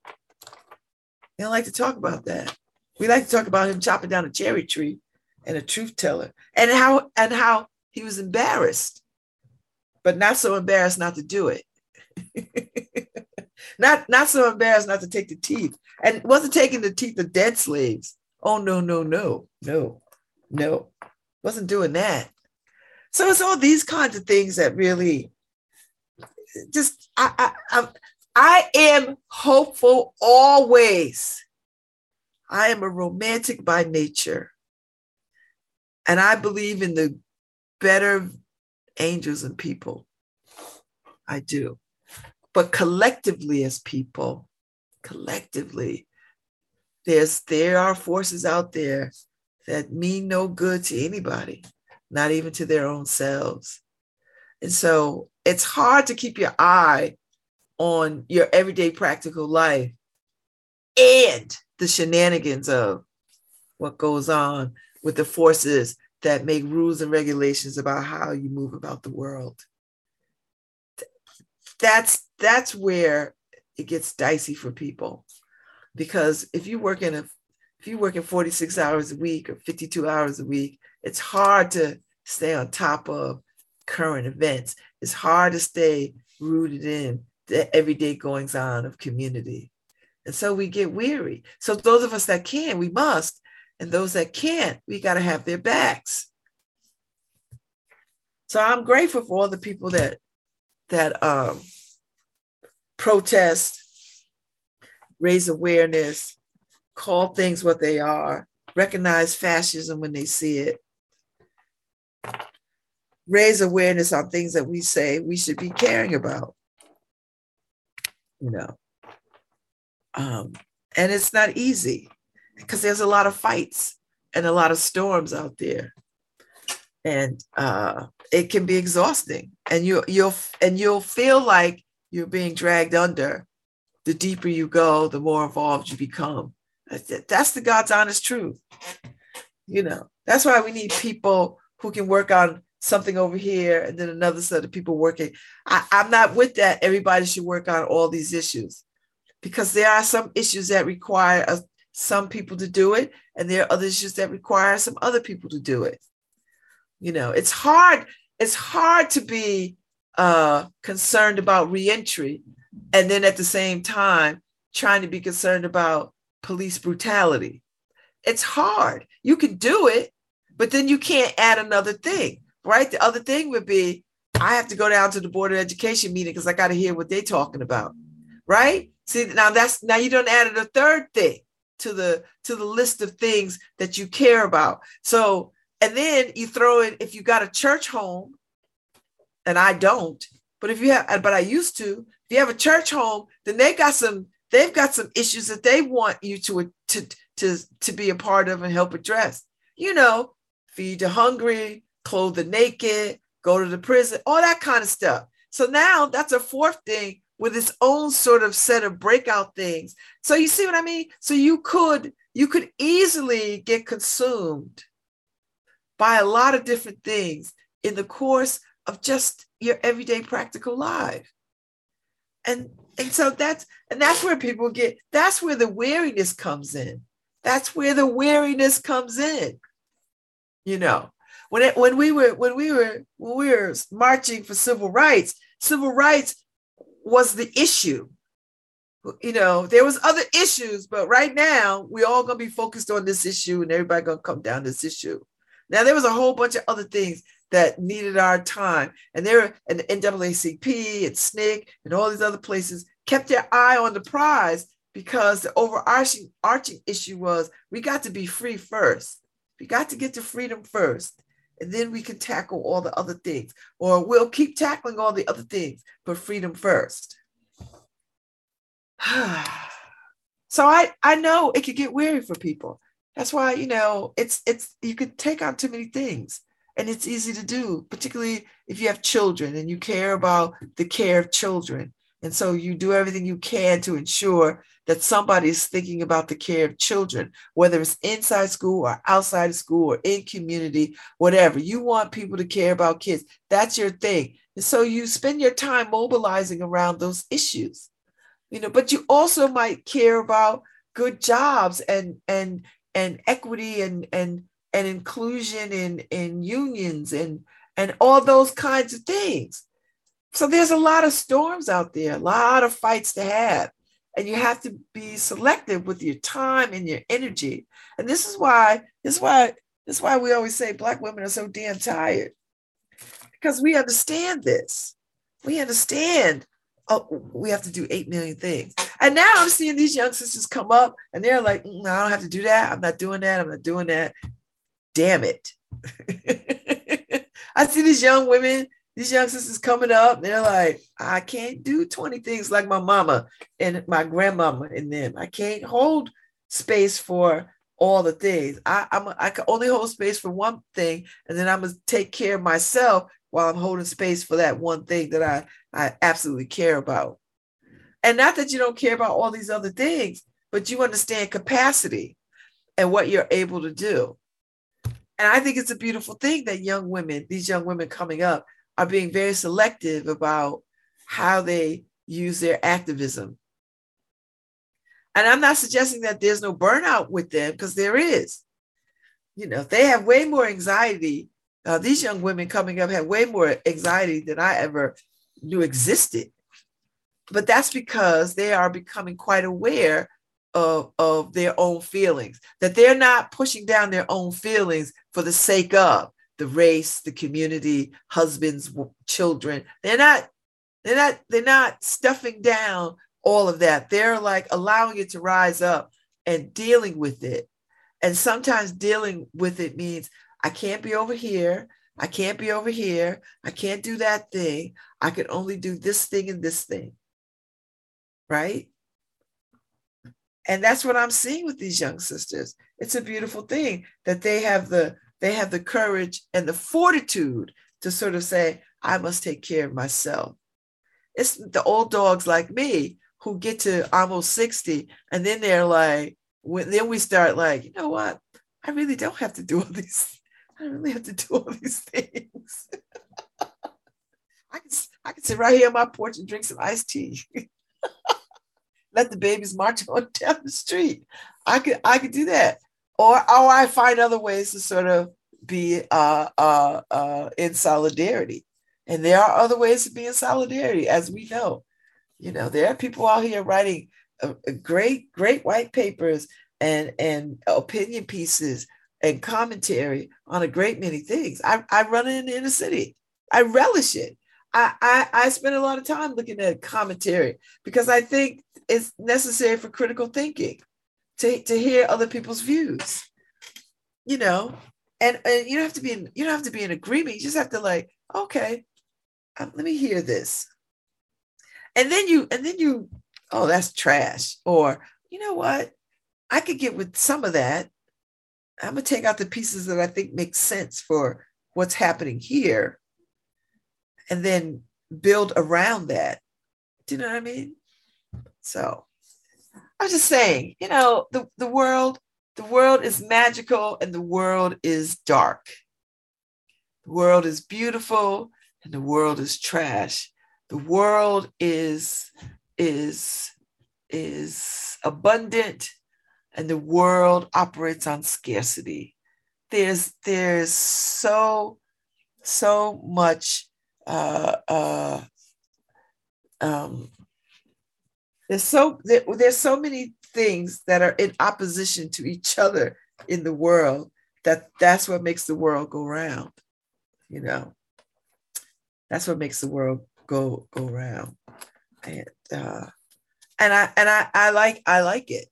We don't like to talk about that. We like to talk about him chopping down a cherry tree and a truth teller and how and how he was embarrassed, but not so embarrassed not to do it. (laughs) not not so embarrassed not to take the teeth. And wasn't taking the teeth of dead slaves. Oh no, no, no, no, no. Wasn't doing that. So it's all these kinds of things that really just I I I, am hopeful always. I am a romantic by nature. And I believe in the better angels and people. I do. But collectively, as people, collectively, there's there are forces out there that mean no good to anybody, not even to their own selves. And so it's hard to keep your eye on your everyday practical life and the shenanigans of what goes on with the forces that make rules and regulations about how you move about the world. That's that's where it gets dicey for people. Because if you work in a if you work in 46 hours a week or 52 hours a week, it's hard to stay on top of current events. It's hard to stay rooted in the everyday goings on of community. And so we get weary. So those of us that can, we must. And those that can't, we got to have their backs. So I'm grateful for all the people that that um, protest, raise awareness, call things what they are, recognize fascism when they see it, raise awareness on things that we say we should be caring about. You know, um, and it's not easy because there's a lot of fights and a lot of storms out there, and uh, it can be exhausting. And you you'll and you'll feel like you're being dragged under. The deeper you go, the more involved you become. That's the God's honest truth. You know, that's why we need people who can work on something over here and then another set of people working. I, I'm not with that. Everybody should work on all these issues because there are some issues that require uh, some people to do it, and there are other issues that require some other people to do it. You know, it's hard. It's hard to be uh, concerned about reentry, and then at the same time trying to be concerned about police brutality. It's hard. You can do it, but then you can't add another thing right? The other thing would be I have to go down to the board of education meeting because I got to hear what they're talking about, right? See, now that's now you don't added a third thing to the to the list of things that you care about. So, and then you throw in if you got a church home, and I don't, but if you have, but I used to. If you have a church home, then they got some they've got some issues that they want you to to to to be a part of and help address. You know, feed the hungry, clothe the naked, go to the prison, all that kind of stuff. So now that's a fourth thing with its own sort of set of breakout things. So you see what I mean? So you could you could easily get consumed by a lot of different things in the course of just your everyday practical life. And and so that's and that's where people get that's where the weariness comes in that's where the weariness comes in you know when it, when we were when we were when we were marching for civil rights civil rights was the issue you know there was other issues but right now we're all gonna be focused on this issue and everybody gonna come down this issue now there was a whole bunch of other things that needed our time. And there, and the NAACP and SNCC and all these other places kept their eye on the prize because the overarching arching issue was we got to be free first. We got to get to freedom first. And then we can tackle all the other things, or we'll keep tackling all the other things, but freedom first. (sighs) so I, I know it could get weary for people. That's why, you know, it's it's you could take on too many things and it's easy to do, particularly if you have children and you care about the care of children. And so you do everything you can to ensure that somebody is thinking about the care of children, whether it's inside school or outside of school or in community, whatever. You want people to care about kids. That's your thing. And so you spend your time mobilizing around those issues. You know, but you also might care about good jobs and and and equity and and and inclusion in in unions and and all those kinds of things so there's a lot of storms out there a lot of fights to have and you have to be selective with your time and your energy and this is why this is why this is why we always say black women are so damn tired because we understand this we understand oh, we have to do 8 million things. And now I'm seeing these young sisters come up and they're like, mm, I don't have to do that. I'm not doing that. I'm not doing that damn it. (laughs) I see these young women, these young sisters coming up. They're like, I can't do 20 things like my mama and my grandmama and them. I can't hold space for all the things. I, I'm I can only hold space for one thing, and then I'm gonna take care of myself while I'm holding space for that one thing that I, I absolutely care about. And not that you don't care about all these other things, but you understand capacity and what you're able to do. And I think it's a beautiful thing that young women, these young women coming up, are being very selective about how they use their activism. And I'm not suggesting that there's no burnout with them because there is. You know, they have way more anxiety. Uh, these young women coming up have way more anxiety than I ever knew existed. But that's because they are becoming quite aware of, of their own feelings, that they're not pushing down their own feelings for the sake of the race, the community, husbands, children. They're not, they're not, they're not stuffing down all of that. They're like allowing it to rise up and dealing with it. And sometimes dealing with it means I can't be over here. I can't be over here. I can't do that thing. I can only do this thing and this thing. Right? and that's what i'm seeing with these young sisters it's a beautiful thing that they have the they have the courage and the fortitude to sort of say i must take care of myself. It's the old dogs like me who get to almost 60 and then they're like when then we start like you know what? I really don't have to do all these (laughs) i really have to do all these things. (laughs) I can i can sit right here on my porch and drink some iced tea. (laughs) Let the babies march on down the street. I could I could do that, or or I find other ways to sort of be uh, uh, uh, in solidarity. And there are other ways to be in solidarity, as we know. You know, there are people out here writing uh, uh, great, great white papers and and opinion pieces and commentary on a great many things. I, I run in the inner city. I relish it. I, I, I spend a lot of time looking at commentary because I think it's necessary for critical thinking to, to hear other people's views. You know, and, and you don't have to be in you don't have to be in agreement. You just have to like, okay, um, let me hear this. And then you and then you, oh, that's trash. Or you know what? I could get with some of that. I'm gonna take out the pieces that I think make sense for what's happening here and then build around that. Do you know what I mean? So I was just saying, you know, the, the world, the world is magical and the world is dark. The world is beautiful and the world is trash. The world is is is abundant and the world operates on scarcity there's there's so so much uh uh um there's so there, there's so many things that are in opposition to each other in the world that that's what makes the world go round you know? That's what makes the world go go round. And uh and i and i i like i like it.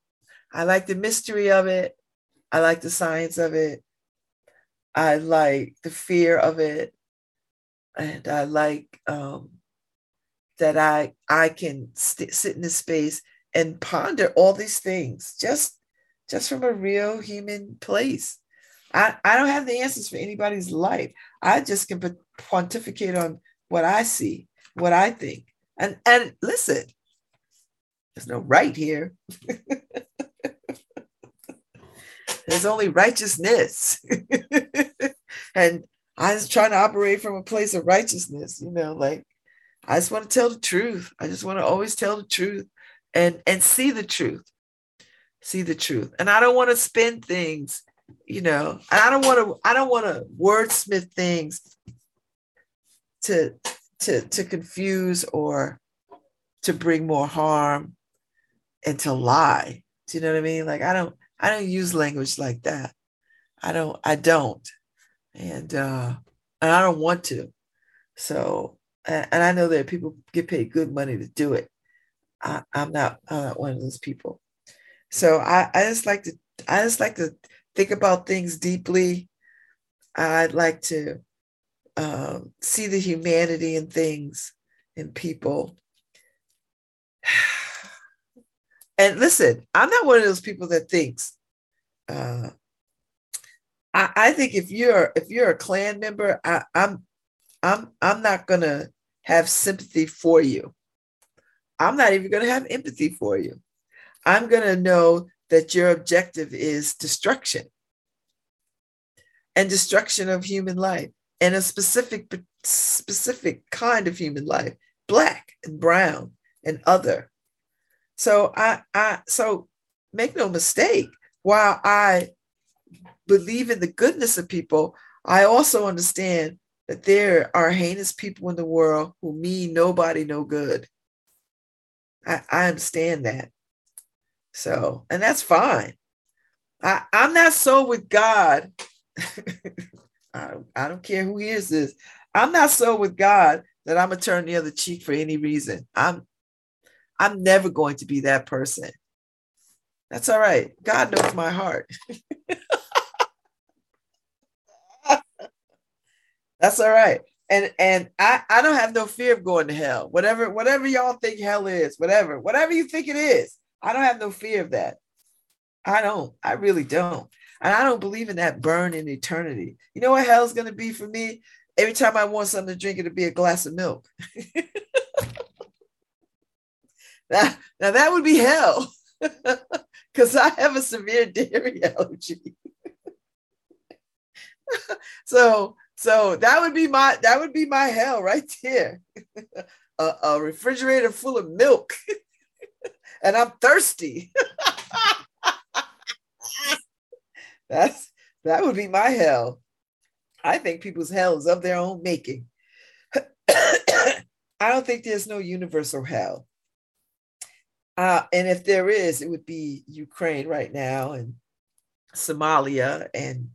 I like the mystery of it. I like the science of it. I like the fear of it. And i like um that i i can st- sit in this space and ponder all these things just just from a real human place I, I don't have the answers for anybody's life. I just can pontificate on what I see, what I think. And and listen, there's no right here. (laughs) there's only righteousness. (laughs) and I was trying to operate from a place of righteousness, you know, like I just want to tell the truth. I just want to always tell the truth and and see the truth. See the truth. And I don't want to spin things you know, And I don't want to, I don't want to wordsmith things to, to, to confuse or to bring more harm and to lie. Do you know what I mean? Like, I don't, I don't use language like that. I don't, I don't. And, uh, and I don't want to. So, and, I know that people get paid good money to do it. I, I'm not, I'm not one of those people. So I, I just like to, I just like to think about things deeply. I'd like to um, see the humanity in things in people. (sighs) And listen, I'm not one of those people that thinks. Uh, I, I think if you're if you're a Klan member, I, I'm I'm I'm not gonna have sympathy for you. I'm not even gonna have empathy for you. I'm gonna know that your objective is destruction and destruction of human life and a specific specific kind of human life black and brown and other so i i so make no mistake while i believe in the goodness of people i also understand that there are heinous people in the world who mean nobody no good i, I understand that so, and that's fine. I, I'm not so with God. (laughs) I, I don't care who hears this. I'm not so with God that I'm gonna turn the other cheek for any reason. I'm I'm never going to be that person. That's all right. God knows my heart. (laughs) That's all right. And and I, I don't have no fear of going to hell. Whatever, whatever y'all think hell is, whatever, whatever you think it is, I don't have no fear of that. I don't. I really don't. And I don't believe in that burn in eternity. You know what hell's to be for me? Every time I want something to drink, it'll be a glass of milk. (laughs) now, now that would be hell (laughs) because I have a severe (laughs) dairy allergy. so so that would be my that would be my hell right there. (laughs) a, a refrigerator full of milk (laughs) and I'm thirsty. (laughs) That's that would be my hell. I think people's hell is of their own making. (coughs) I don't think there's no universal hell. Uh, and if there is, it would be Ukraine right now and Somalia and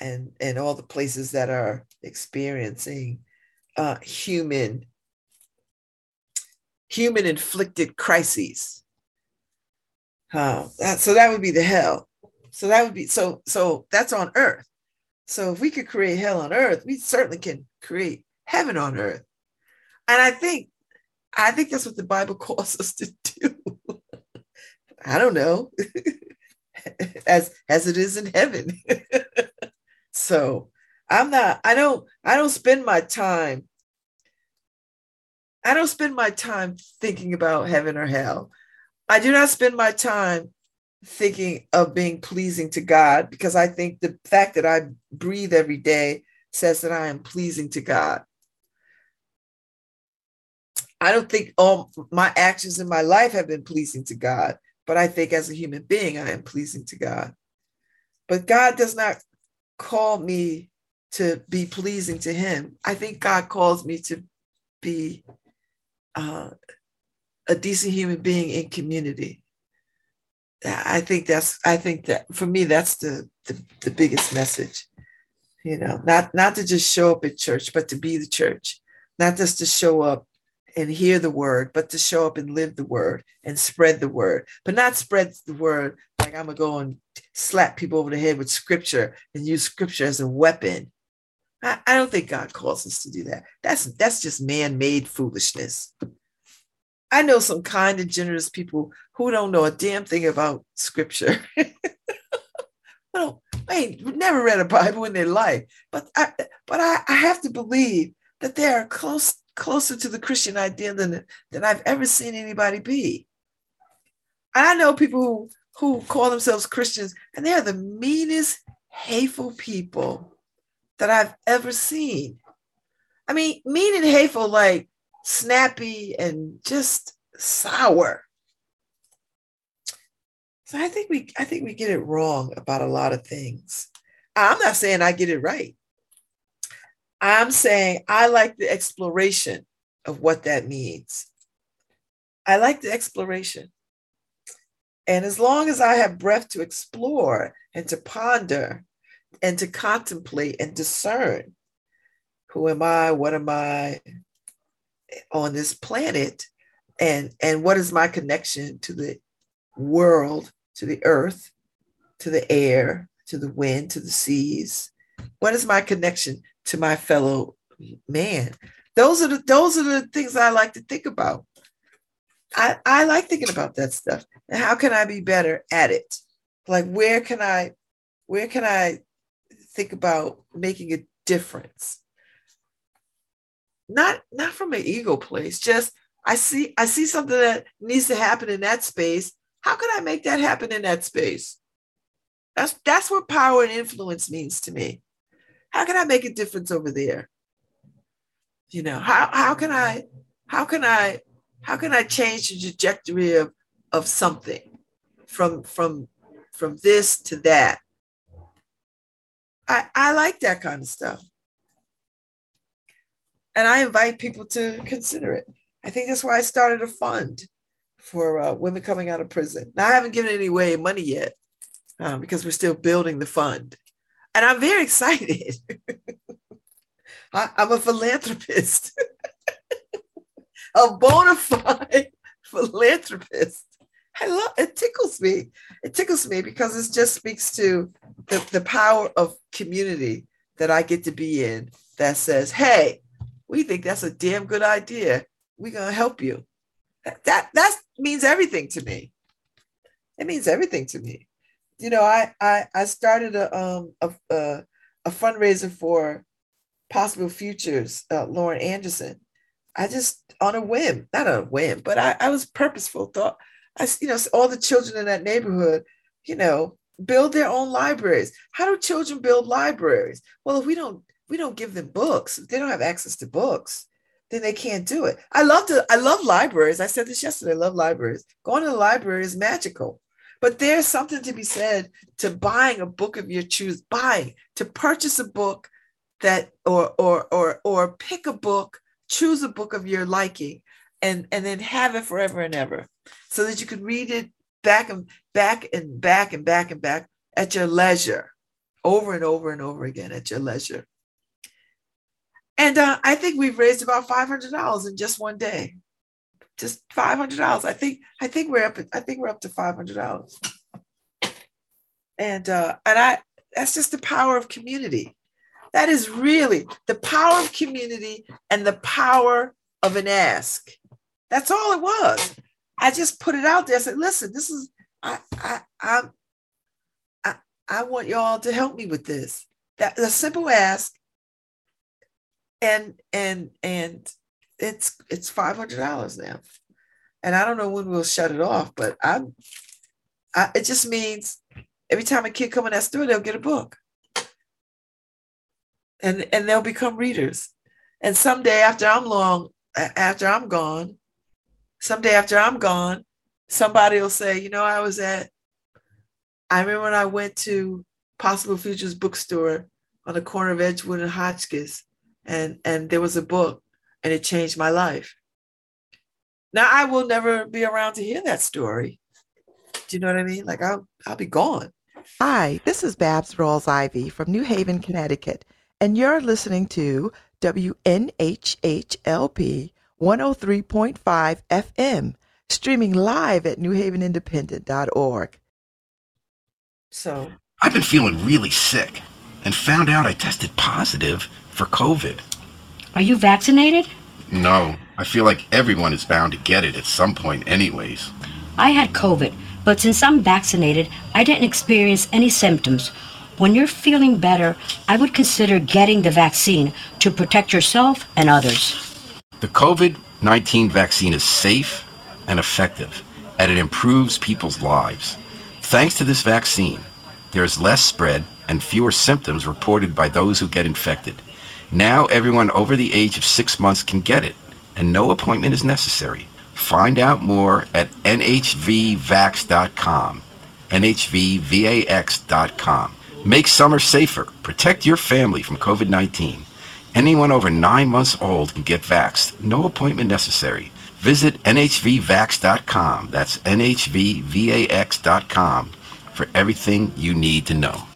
and and all the places that are experiencing uh, human human inflicted crises uh, that, so that would be the hell. So that would be so. So that's on earth. So if we could create hell on earth, we certainly can create heaven on earth. And I think, I think that's what the Bible (laughs) calls us to do. (laughs) I don't know, (laughs) as as it is in heaven. So I'm not. I don't. I don't spend my time. I don't spend my time thinking about heaven or hell. I do not spend my time thinking of being pleasing to God because I think the fact that I breathe every day says that I am pleasing to God. I don't think all my actions in my life have been pleasing to God, but I think as a human being, I am pleasing to God. But God does not call me to be pleasing to Him. I think God calls me to be uh, a decent human being in community. I think that's I think that for me that's the, the the biggest message. You know, not not to just show up at church, but to be the church. Not just to show up and hear the word, but to show up and live the word and spread the word, but not spread the word like I'm gonna go and slap people over the head with scripture and use scripture as a weapon. I, I don't think God calls us to do that. That's that's just man-made foolishness. I know some kind and generous people who don't know a damn thing about scripture. (laughs) well, I ain't never read a Bible in their life, but I but I, I have to believe that they are close closer to the Christian idea than, than I've ever seen anybody be. And I know people who, who call themselves Christians, and they are the meanest, hateful people that I've ever seen. I mean, mean and hateful, like snappy and just sour. So I think we I think we get it wrong about a lot of things. I'm not saying I get it right. I'm saying I like the exploration of what that means. I like the exploration. And as long as I have breath to explore and to ponder and to contemplate and discern who am I, what am I on this planet, and, and what is my connection to the world, to the earth, to the air, to the wind, to the seas? What is my connection to my fellow man. Those are the those are the things I like to think about. I, I like thinking about that stuff. How can I be better at it? Like where can I where can I think about making a difference? Not not from an ego place, just I see I see something that needs to happen in that space. How can I make that happen in that space? That's that's what power and influence means to me. How can I make a difference over there? You know, how, how can I, how can I, how can I change the trajectory of, of something from, from, from this to that? I, I like that kind of stuff. And I invite people to consider it. I think that's why I started a fund for uh, women coming out of prison. Now, I haven't given any way money yet um, because we're still building the fund and I'm very excited. (laughs) I, am a philanthropist, (laughs) a bona fide (laughs) philanthropist. I love it tickles me. It tickles me because it just speaks to the, the power of community that I get to be in that says, hey, we think that's a damn good idea. We're gonna help you. That that, that means everything to me. It means everything to me you know, I I, I started a um a, a, a fundraiser for Possible Futures, uh, Lauren Anderson. I just on a whim, not a whim, but I, I was purposeful. Thought I, you know, all the children in that neighborhood, you know, build their own libraries. How do children build libraries? Well, if we don't we don't give them books, if they don't have access to books, then they can't do it. I love to I love libraries. I said this yesterday. I love libraries. Going to the library is magical. But there's something to be said to buying a book of your choose, buying to purchase a book that or or or or pick a book, choose a book of your liking, and and then have it forever and ever, so that you can read it back and back and back and back and back at your leisure, over and over and over again at your leisure. And uh, I think we've raised about five hundred dollars in just one day just five hundred dollars. I think I think we're up. I think we're up to five hundred dollars. And uh, and I that's just the power of community. That is really the power of community and the power of an ask. That's all it was. I just put it out there. I said, listen, this is I I I I, I want y'all to help me with this. That a simple ask. And and and it's it's five hundred dollars now, and I don't know when we'll shut it off. But I'm, I, it just means every time a kid come in that store, they'll get a book, and and they'll become readers. And someday after I'm long after I'm gone, someday after I'm gone, somebody will say, you know, I was at, I remember when I went to Possible Futures bookstore on the corner of Edgewood and Hotchkiss, and and there was a book, and it changed my life. Now I will never be around to hear that story. Do you know what I mean? Like I'll I'll be gone. Hi, this is Babz Rawls Ivy from New Haven, Connecticut, and you're listening to WNHHLP 103.5 FM, streaming live at newhavenindependent.org. So I've been feeling really sick and found out I tested positive for COVID. Are you vaccinated? No, I feel like everyone is bound to get it at some point, anyways. I had COVID, but since I'm vaccinated, I didn't experience any symptoms. When you're feeling better, I would consider getting the vaccine to protect yourself and others. The COVID 19 vaccine is safe and effective, and it improves people's lives. Thanks to this vaccine, there is less spread and fewer symptoms reported by those who get infected. Now everyone over the age of six months can get it, and no appointment is necessary. Find out more at nhvvax.com. nhvvax.com. Make summer safer. Protect your family from COVID 19. Anyone over nine months old can get vaxxed. No appointment necessary. Visit nhvvax.com. That's nhvvax.com for everything you need to know.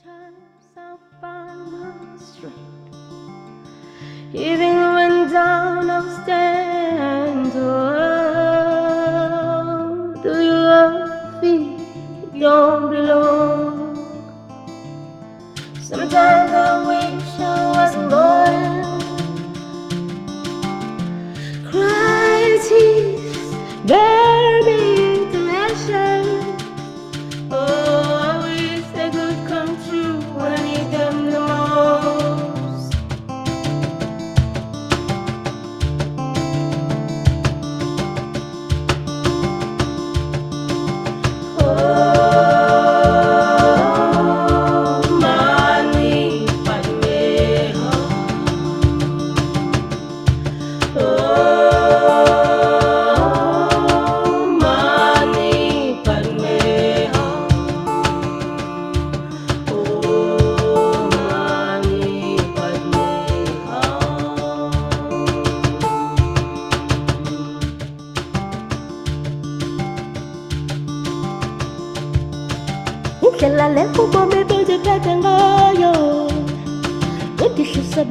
Even when down, I'll stand tall. Do you love me? Don't belong. Sometimes I wish I wasn't born. Cry tears, bury me into ashes.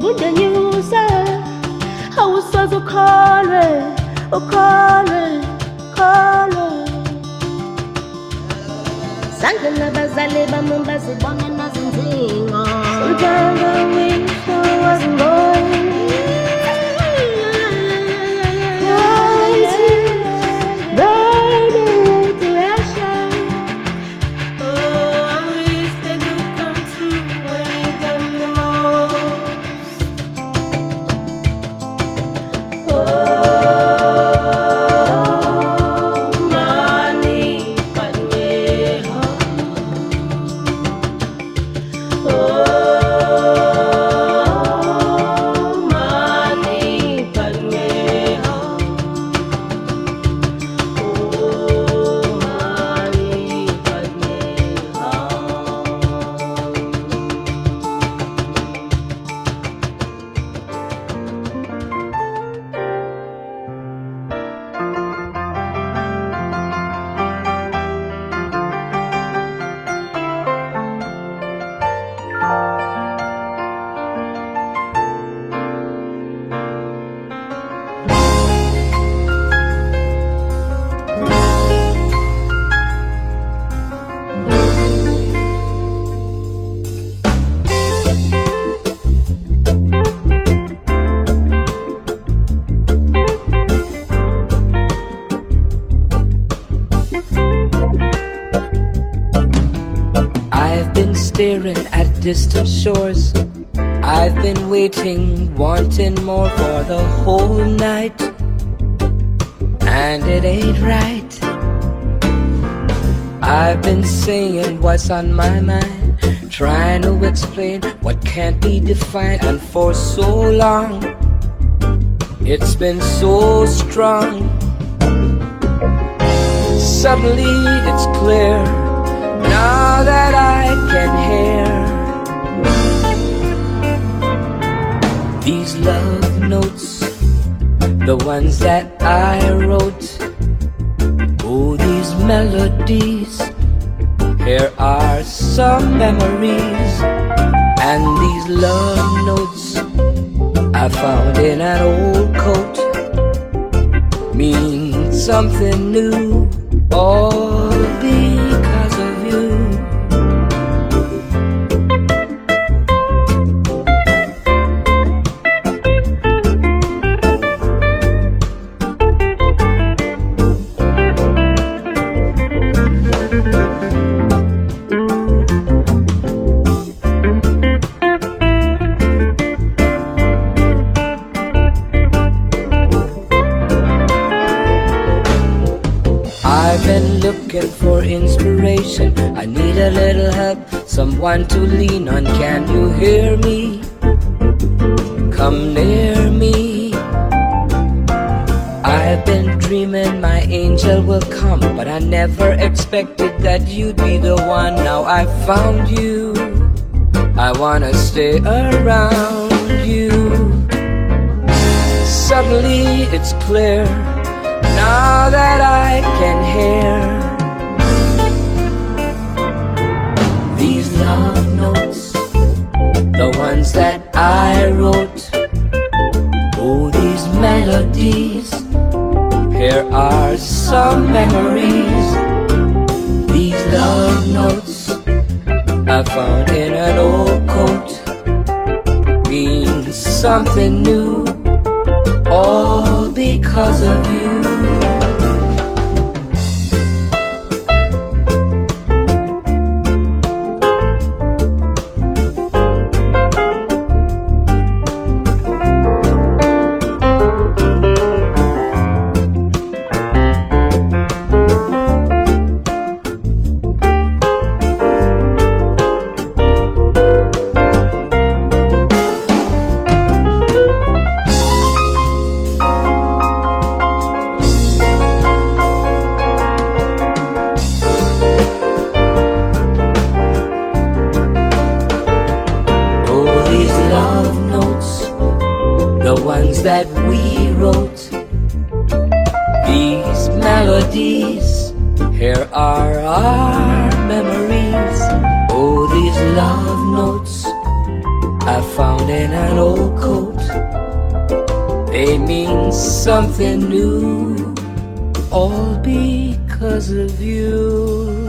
Udihlisa bunyanyusa awusoze ukholwe ukholwe ukholwe zange nabazali bam bazibone nazinzingo Sometimes I wish I wasn't born. Distant shores. I've been waiting, wanting more for the whole night. And it ain't right. I've been saying what's on my mind, trying to explain what can't be defined. And for so long, It's been so strong. Suddenly it's clear now that I can hear these love notes, the ones that I wrote. Oh, these melodies. Here are some memories and these love notes I found in an old coat mean something new all someone to lean on. Can you hear me? Come near me. I've been dreaming my angel will come, but I never expected that you'd be the one. Now I found you. I wanna stay around you. Suddenly it's clear now that I can hear love notes, the ones that I wrote. Oh, these melodies. Here are some memories. These love notes I found in an old coat means something new all because of you. Found in an old coat. They mean something new, all because of you.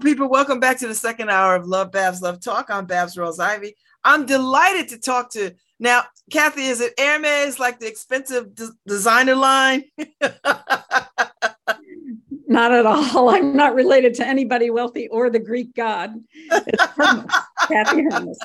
People. Welcome back to the second hour of Love Babz Love Talk. I'm Babz Rawls-Ivy. I'm delighted to talk to now, Kathy. Is it Hermes like the expensive designer line? (laughs) Not at all. I'm not related to anybody wealthy or the Greek god. It's Hermes, Kathy Hermes.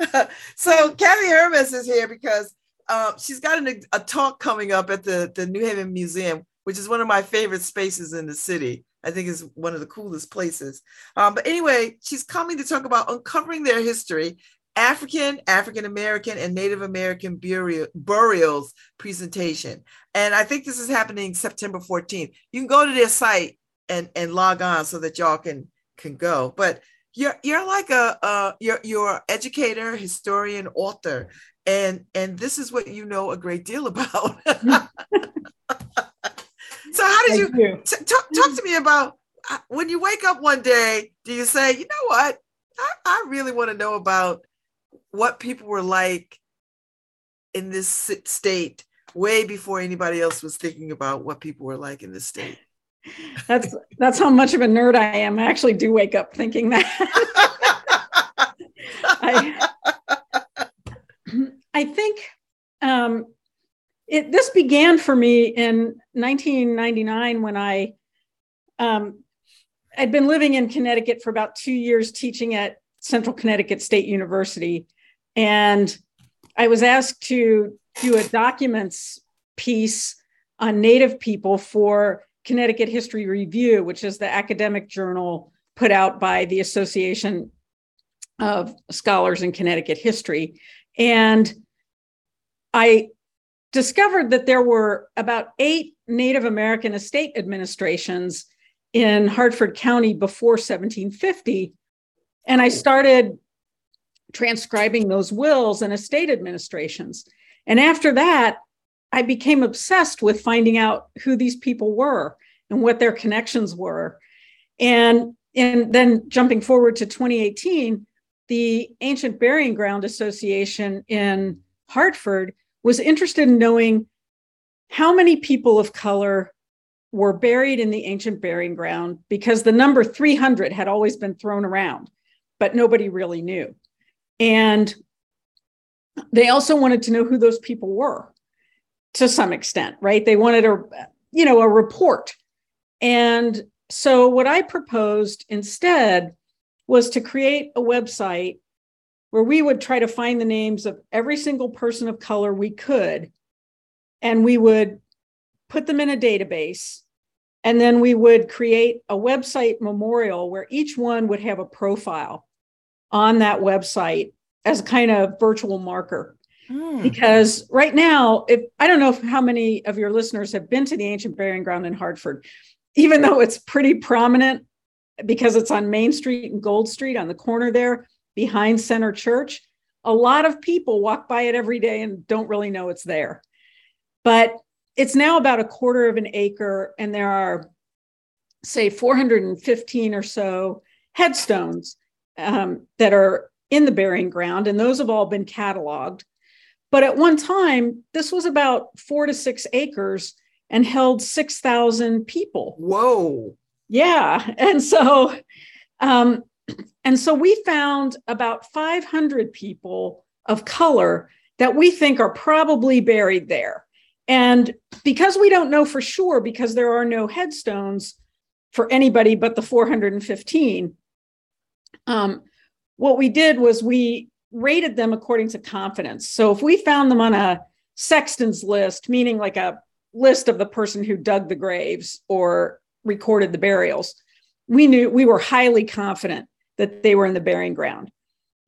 (laughs) so Kathy Hermes is here because um, she's got an, a talk coming up at the, the New Haven Museum, which is one of my favorite spaces in the city. I think is one of the coolest places. Um, but anyway, she's coming to talk about uncovering their history, African, African American, and Native American burial, burials presentation. And I think this is happening September 14th. You can go to their site and, and log on so that y'all can can go. But you're you're like a uh, you're you're educator, historian, author, and and this is what you know a great deal about. (laughs) so how did you, Thank you. t- talk, talk to me about uh, when you wake up one day do you say you know what i, I really want to know about what people were like in this state way before anybody else was thinking about what people were like in this state (laughs) That's that's how much of a nerd I am. I actually do wake up thinking that. (laughs) I, (laughs) I think um, it, this began for me in 1999 when I um, I'd been living in Connecticut for about two years teaching at Central Connecticut State University, and I was asked to do a documents piece on Native people for Connecticut History Review, which is the academic journal put out by the Association of Scholars in Connecticut History. And I discovered that there were about eight Native American estate administrations in Hartford County before 1750. And I started transcribing those wills and estate administrations. And after that, I became obsessed with finding out who these people were and what their connections were. And, and then jumping forward to 2018, the Ancient Burying Ground Association in Hartford was interested in knowing how many people of color were buried in the ancient burying ground because the number 300 had always been thrown around, but nobody really knew. And they also wanted to know who those people were to some extent, right? They wanted a, you know, a report. And so what I proposed instead was to create a website where we would try to find the names of every single person of color we could. And we would put them in a database. And then we would create a website memorial where each one would have a profile on that website as a kind of virtual marker. Mm. Because right now, if I don't know how many of your listeners have been to the ancient burying ground in Hartford, even though it's pretty prominent because it's on Main Street and Gold Street on the corner there behind Center Church, a lot of people walk by it every day and don't really know it's there. But it's now about a quarter of an acre, and there are, say, 415 or so headstones um, that are in the burying ground, and those have all been cataloged. But at one time, this was about four to six acres and held 6,000 people. Whoa. Yeah. (laughs) And so, um, and so we found about 500 people of color that we think are probably buried there. And because we don't know for sure, because there are no headstones for anybody but the 415, um, what we did was we rated them according to confidence. So if we found them on a sexton's list, meaning like a list of the person who dug the graves or recorded the burials, we knew we were highly confident that they were in the burying ground.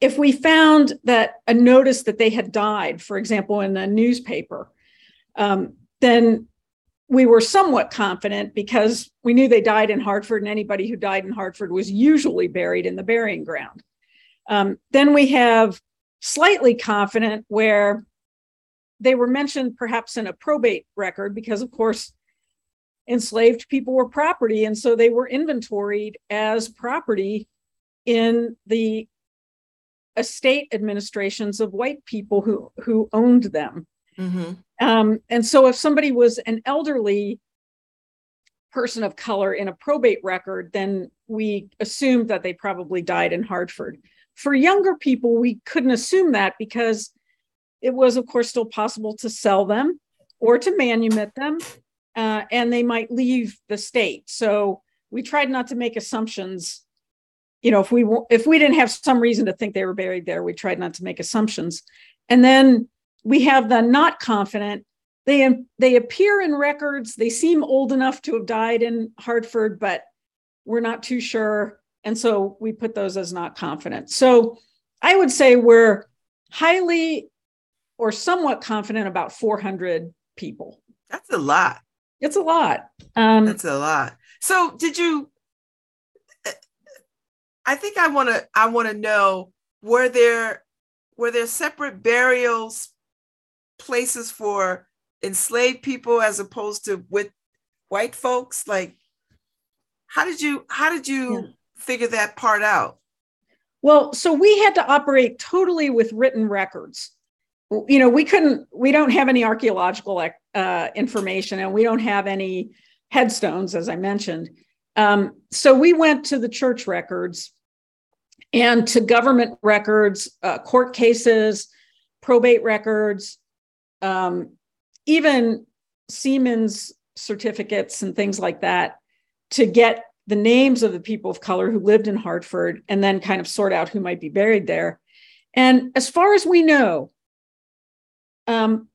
If we found that a notice that they had died, for example, in a newspaper, um, then we were somewhat confident because we knew they died in Hartford, and anybody who died in Hartford was usually buried in the burying ground. Um, then we have slightly confident where they were mentioned perhaps in a probate record because, of course, enslaved people were property. And so they were inventoried as property in the estate administrations of white people who, who owned them. Mm-hmm. Um, and so if somebody was an elderly person of color in a probate record, then we assumed that they probably died in Hartford. For younger people, we couldn't assume that because it was, of course, still possible to sell them or to manumit them, uh, and they might leave the state. So we tried not to make assumptions. You know, if we if we didn't have some reason to think they were buried there, we tried not to make assumptions. And then we have the not confident. They they appear in records. They seem old enough to have died in Hartford, but we're not too sure. And so we put those as not confident. So I would say we're highly or somewhat confident about 400 people. That's a lot. It's a lot. Um, That's a lot. So did you? I think I want to. I want to know were there were there separate burials places for enslaved people as opposed to with white folks? Like, how did you how did you yeah figure that part out? Well, so we had to operate totally with written records. You know, we couldn't, we don't have any archaeological uh, information and we don't have any headstones, as I mentioned. Um, so we went to the church records and to government records, uh, court cases, probate records, um, even Seamen's certificates and things like that to get the names of the people of color who lived in Hartford and then kind of sort out who might be buried there. And as far as we know, um,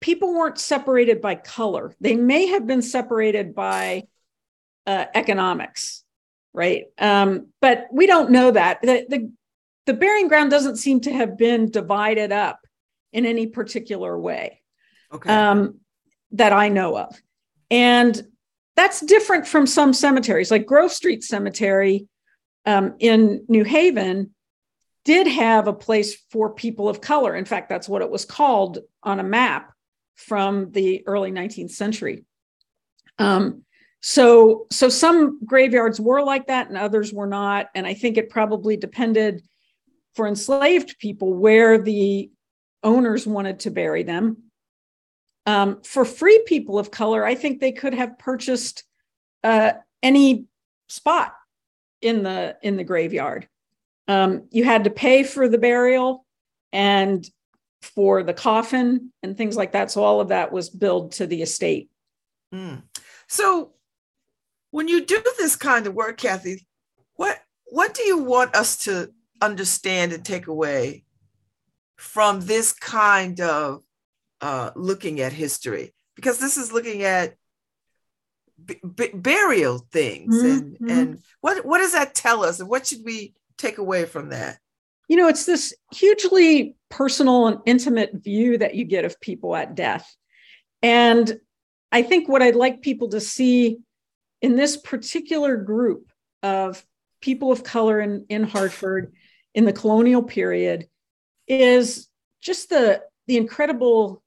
people weren't separated by color. They may have been separated by uh, economics, right? Um, but we don't know that. The, the, the burying ground doesn't seem to have been divided up in any particular way okay. um, that I know of. And that's different from some cemeteries, like Grove Street Cemetery um, in New Haven. did have a place for people of color. In fact, that's what it was called on a map from the early 19th century. Um, so, so some graveyards were like that, and others were not. And I think it probably depended for enslaved people where the owners wanted to bury them. Um, for free people of color, I think they could have purchased uh, any spot in the in the graveyard. Um, you had to pay for the burial and for the coffin and things like that. So all of that was billed to the estate. Mm. So when you do this kind of work, Kathy, what what do you want us to understand and take away from this kind of uh, looking at history? Because this is looking at b- b- burial things, mm-hmm. and and what what does that tell us, and what should we take away from that? You know, it's this hugely personal and intimate view that you get of people at death, and I think what I'd like people to see in this particular group of people of color in, in Hartford in the colonial period is just the, the incredible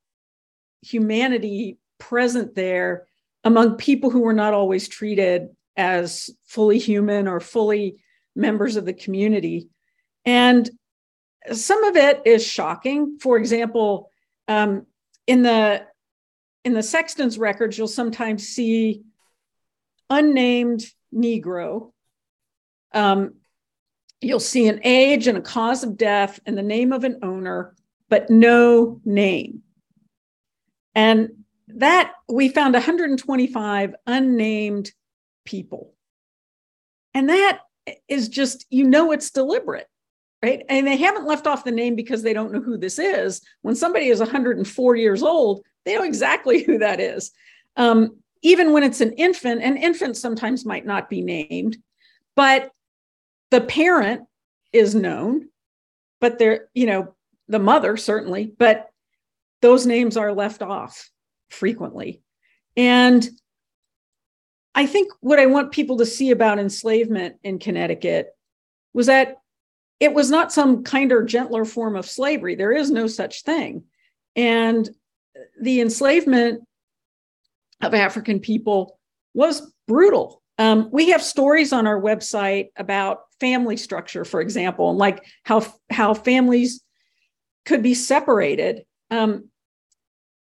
humanity present there among people who were not always treated as fully human or fully members of the community. And some of it is shocking. For example, um, in the in the sexton's records, you'll sometimes see unnamed Negro. Um, you'll see an age and a cause of death and the name of an owner, but no name. And that we found 125 unnamed people. And that is just, you know, it's deliberate, right? And they haven't left off the name because they don't know who this is. When somebody is 104 years old, they know exactly (laughs) who that is. Um, even when it's an infant, and infants sometimes might not be named, but the parent is known, but they're, you know, the mother certainly, but those names are left off frequently. And I think what I want people to see about enslavement in Connecticut was that it was not some kinder, gentler form of slavery. There is no such thing. And the enslavement of African people was brutal. Um, we have stories on our website about family structure, for example, and like how how families could be separated. Um,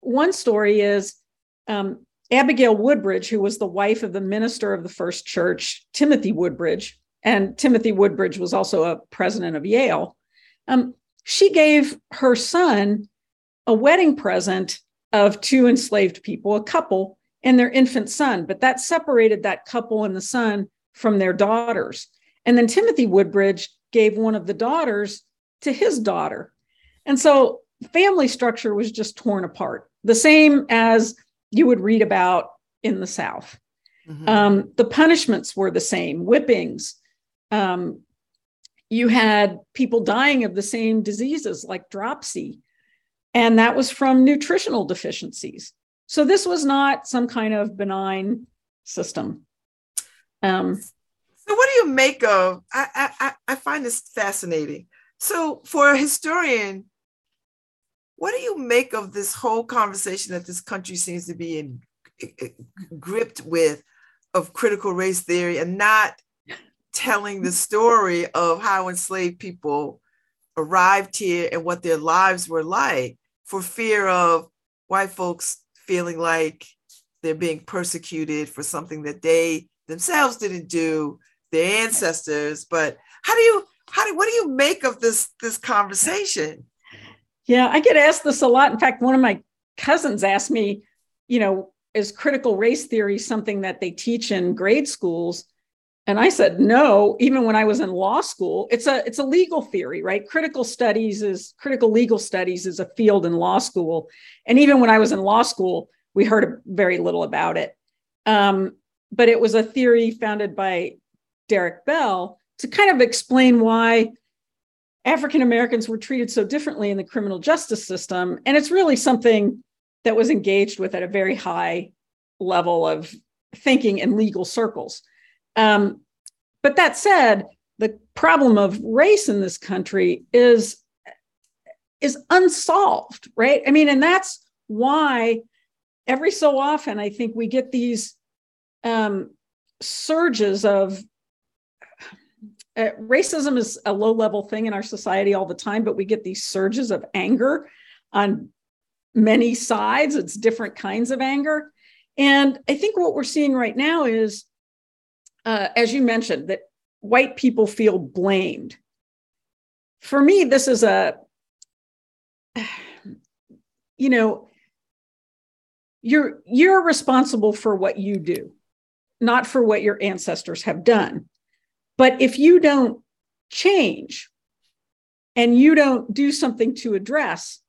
one story is um, Abigail Woodbridge, who was the wife of the minister of the First Church, Timothy Woodbridge, and Timothy Woodbridge was also a president of Yale. Um, she gave her son a wedding present of two enslaved people, a couple, and their infant son, but that separated that couple and the son from their daughters. And then Timothy Woodbridge gave one of the daughters to his daughter. And so family structure was just torn apart, the same as you would read about in the South. Mm-hmm. Um, the punishments were the same whippings. Um, you had people dying of the same diseases like dropsy, and that was from nutritional deficiencies. So this was not some kind of benign system. Um, so what do you make of? I, I I find this fascinating. So for a historian, what do you make of this whole conversation that this country seems to be in, gripped with of critical race theory and not telling the story of how enslaved people arrived here and what their lives were like for fear of white folks feeling like they're being persecuted for something that they themselves didn't do, their ancestors. But how do you how do what do you make of this this conversation? Yeah, I get asked this a lot. In fact, one of my cousins asked me, you know, is critical race theory something that they teach in grade schools? And I said, no, even when I was in law school, it's a it's a legal theory, right? Critical studies is critical legal studies is a field in law school. And even when I was in law school, we heard very little about it. Um, but it was a theory founded by Derek Bell to kind of explain why African Americans were treated so differently in the criminal justice system. And it's really something that was engaged with at a very high level of thinking in legal circles. Um, but that said, the problem of race in this country is is unsolved, right? I mean, and that's why every so often I think we get these um, surges of uh, racism is a low level thing in our society all the time, but we get these surges of anger on many sides. It's different kinds of anger. And I think what we're seeing right now is, uh, as you mentioned, that white people feel blamed. For me, this is a, (sighs) you know, you're you're responsible for what you do, not for what your ancestors have done. But if you don't change and you don't do something to address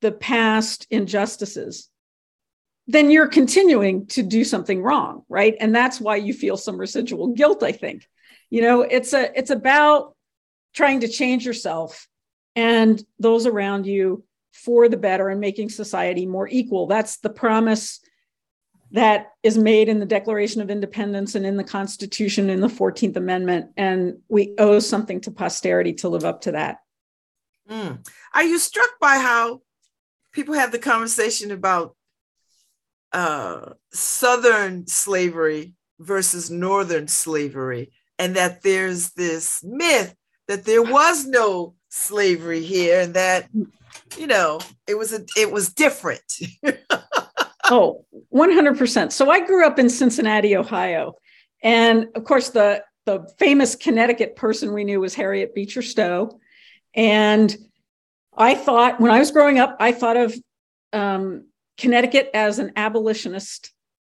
the past injustices, then you're continuing to do something wrong, right? And that's why you feel some residual guilt, I think. You know, it's a it's about trying to change yourself and those around you for the better and making society more equal. That's the promise that is made in the Declaration of Independence and in the Constitution in the 14th Amendment. And we owe something to posterity to live up to that. Mm. Are you struck by how people have the conversation about uh, Southern slavery versus Northern slavery, and that there's this myth that there was no slavery here and that you know it was a it was different. (laughs) Oh 100% so i grew up in cincinnati ohio and of course the the famous connecticut person we knew was harriet beecher stowe and i thought when i was growing up i thought of um, connecticut as an abolitionist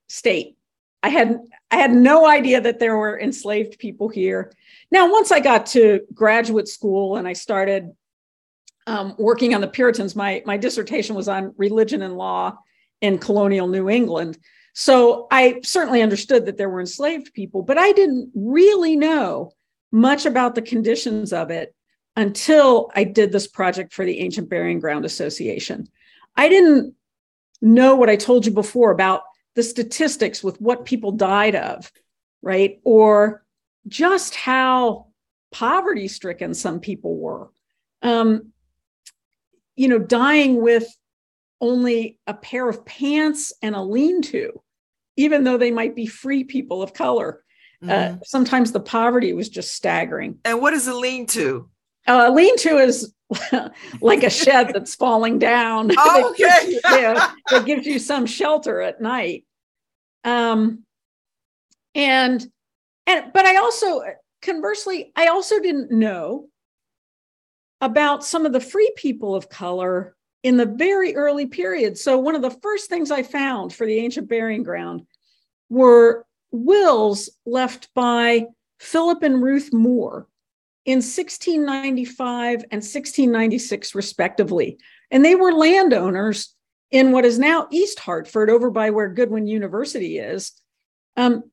state i had i had no idea that there were enslaved people here now once i got to graduate school and i started um, working on the puritans my my dissertation was on religion and law in colonial New England. So I certainly understood that there were enslaved people, but I didn't really know much about the conditions of it until I did this project for the Ancient Burying Ground Association. I didn't know what I told you before about the statistics with what people died of, right? Or just how poverty stricken some people were. Um, you know, dying with only a pair of pants and a lean to, even though they might be free people of color. Uh, mm-hmm. Uh, sometimes the poverty was just staggering. And what is a lean to? Uh, a lean to is (laughs) like a shed that's falling down. (laughs) Oh, (laughs) okay. that, gives you, yeah, that gives you some shelter at night. Um, and and but I also conversely, I also didn't know about some of the free people of color in the very early period. So, one of the first things I found for the ancient burying ground were wills left by Philip and Ruth Moore in 1695 and 1696, respectively. And they were landowners in what is now East Hartford, over by where Goodwin University is. Um,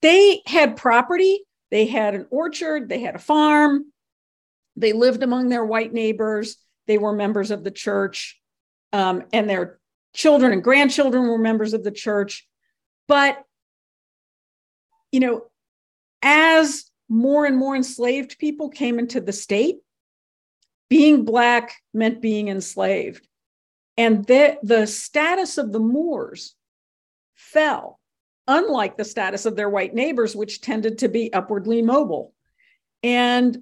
they had property, they had an orchard, they had a farm, they lived among their white neighbors they were members of the church, um, and their children and grandchildren were members of the church. But, you know, as more and more enslaved people came into the state, being Black meant being enslaved. And the, the status of the Moors fell, unlike the status of their white neighbors, which tended to be upwardly mobile. And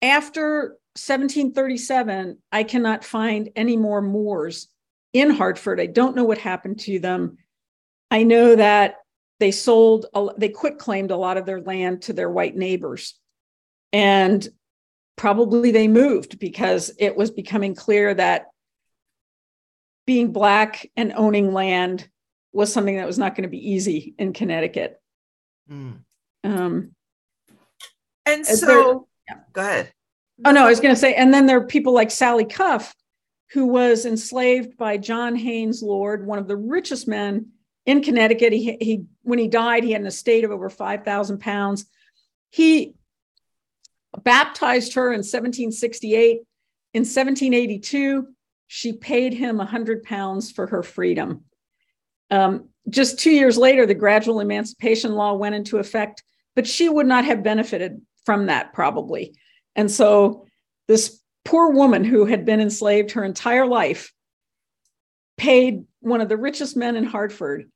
after 1737, I cannot find any more Moors in Hartford. I don't know what happened to them. I know that they sold, they quit claimed a lot of their land to their white neighbors. And probably they moved because it was becoming clear that being Black and owning land was something that was not going to be easy in Connecticut. Mm. Um, and so, yeah. go ahead. Oh no, I was going to say, and then there are people like Sally Cuff, who was enslaved by John Haynes Lord, one of the richest men in Connecticut. He, he when he died, he had an estate of over five thousand pounds. He baptized her in 1768. In 1782, she paid him 100 pounds for her freedom. Um, just two years later, the gradual emancipation law went into effect. but she would not have benefited from that probably. And so this poor woman who had been enslaved her entire life paid one of the richest men in Hartford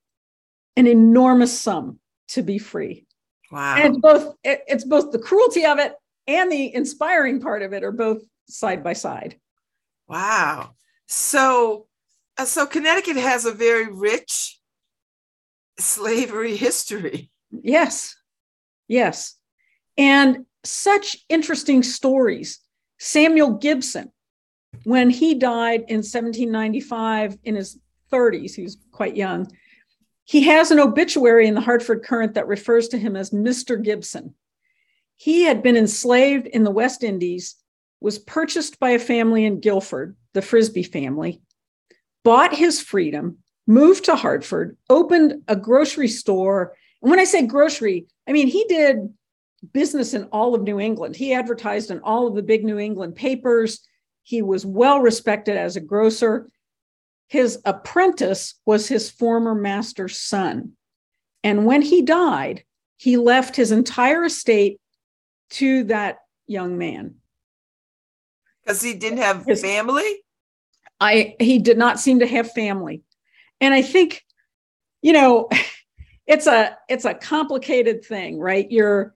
an enormous sum to be free. Wow. And it's both it- it's both the cruelty of it and the inspiring part of it are both side by side. Wow. So, uh, so Connecticut has a very rich slavery history. Yes. Yes. And such interesting stories. Samuel Gibson, when he died in 1795 in his 30s, he was quite young, he has an obituary in the Hartford Courant that refers to him as Mr. Gibson. He had been enslaved in the West Indies, was purchased by a family in Guilford, the Frisbee family, bought his freedom, moved to Hartford, opened a grocery store. And when I say grocery, I mean he did business in all of New England. He advertised in all of the big New England papers. He was well respected as a grocer. His apprentice was his former master's son. And when he died, he left his entire estate to that young man. Because he didn't have His- family? I he did not seem to have family. And I think, you know, (laughs) it's a it's a complicated thing, right? You're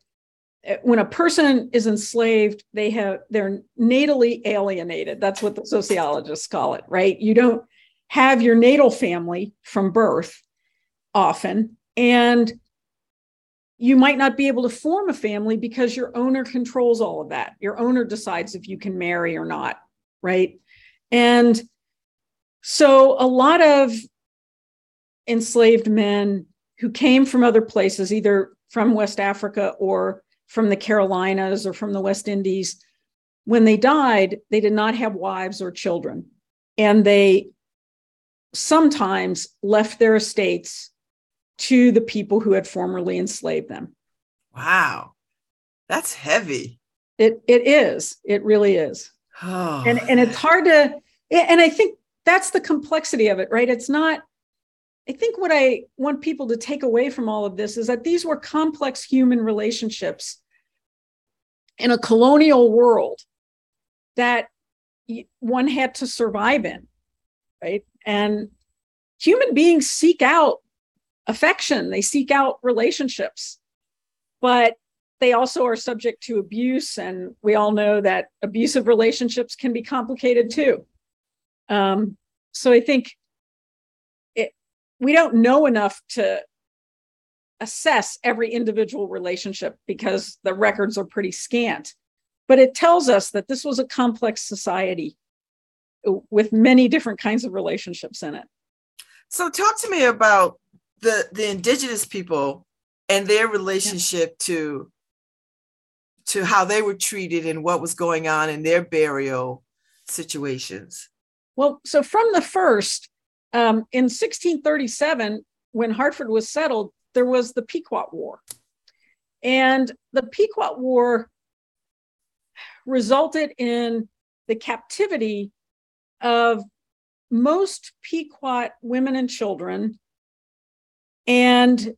eh, when a person is enslaved, they have they're natally alienated. That's what the sociologists call it, right? You don't have your natal family from birth often, and you might not be able to form a family because your owner controls all of that. Your owner decides if you can marry or not, right? And so a lot of enslaved men who came from other places, either from West Africa or from the Carolinas or from the West Indies, when they died, they did not have wives or children. And they sometimes left their estates to the people who had formerly enslaved them. Wow. That's heavy. It, it is, it really is. Oh. and and it's hard to and i think that's the complexity of it right it's not i think what i want people to take away from all of this is that these were complex human relationships in a colonial world that one had to survive in right and human beings seek out affection. They seek out relationships but they also are subject to abuse. And we all know that abusive relationships can be complicated too. Um, so i think it we don't know enough to assess every individual relationship because the records are pretty scant but it tells us that this was a complex society with many different kinds of relationships in it So talk to me about the the indigenous people and their relationship to to how they were treated and what was going on in their burial situations. Well, so from the first, um, in 1637, when Hartford was settled, there was the Pequot War. And the Pequot War resulted in the captivity of most Pequot women and children and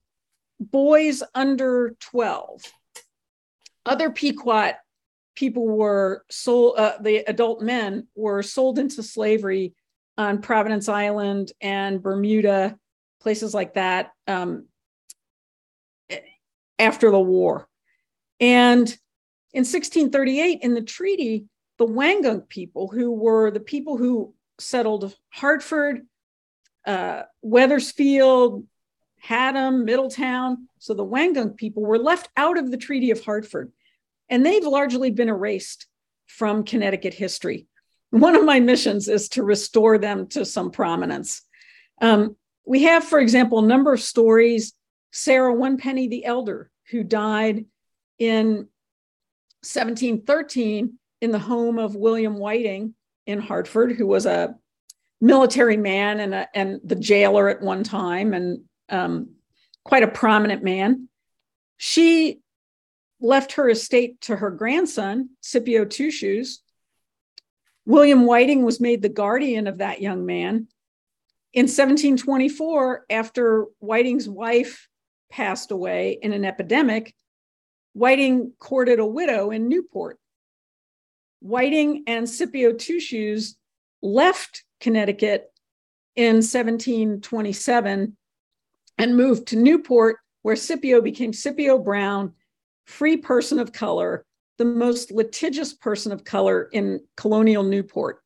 boys under 12. Other Pequot people were sold, uh, the adult men were sold into slavery on Providence Island and Bermuda, places like that, um, after the war. And in 1638, in the treaty, the Wangunk people, who were the people who settled Hartford, uh, Wethersfield, Haddam, Middletown, so the Wangunk people were left out of the Treaty of Hartford. And they've largely been erased from Connecticut history. One of my missions is to restore them to some prominence. Um, we have, for example, a number of stories. Sarah One Penny the Elder, who died in 1713 in the home of William Whiting in Hartford, who was a military man and, a, and the jailer at one time, and um, quite a prominent man. She left her estate to her grandson, Scipio Two Shoes. William Whiting was made the guardian of that young man. In 1724, after Whiting's wife passed away in an epidemic, Whiting courted a widow in Newport. Whiting and Scipio Two Shoes left Connecticut in 1727 and moved to Newport, where Scipio became Scipio Brown, free person of color, the most litigious person of color in colonial Newport.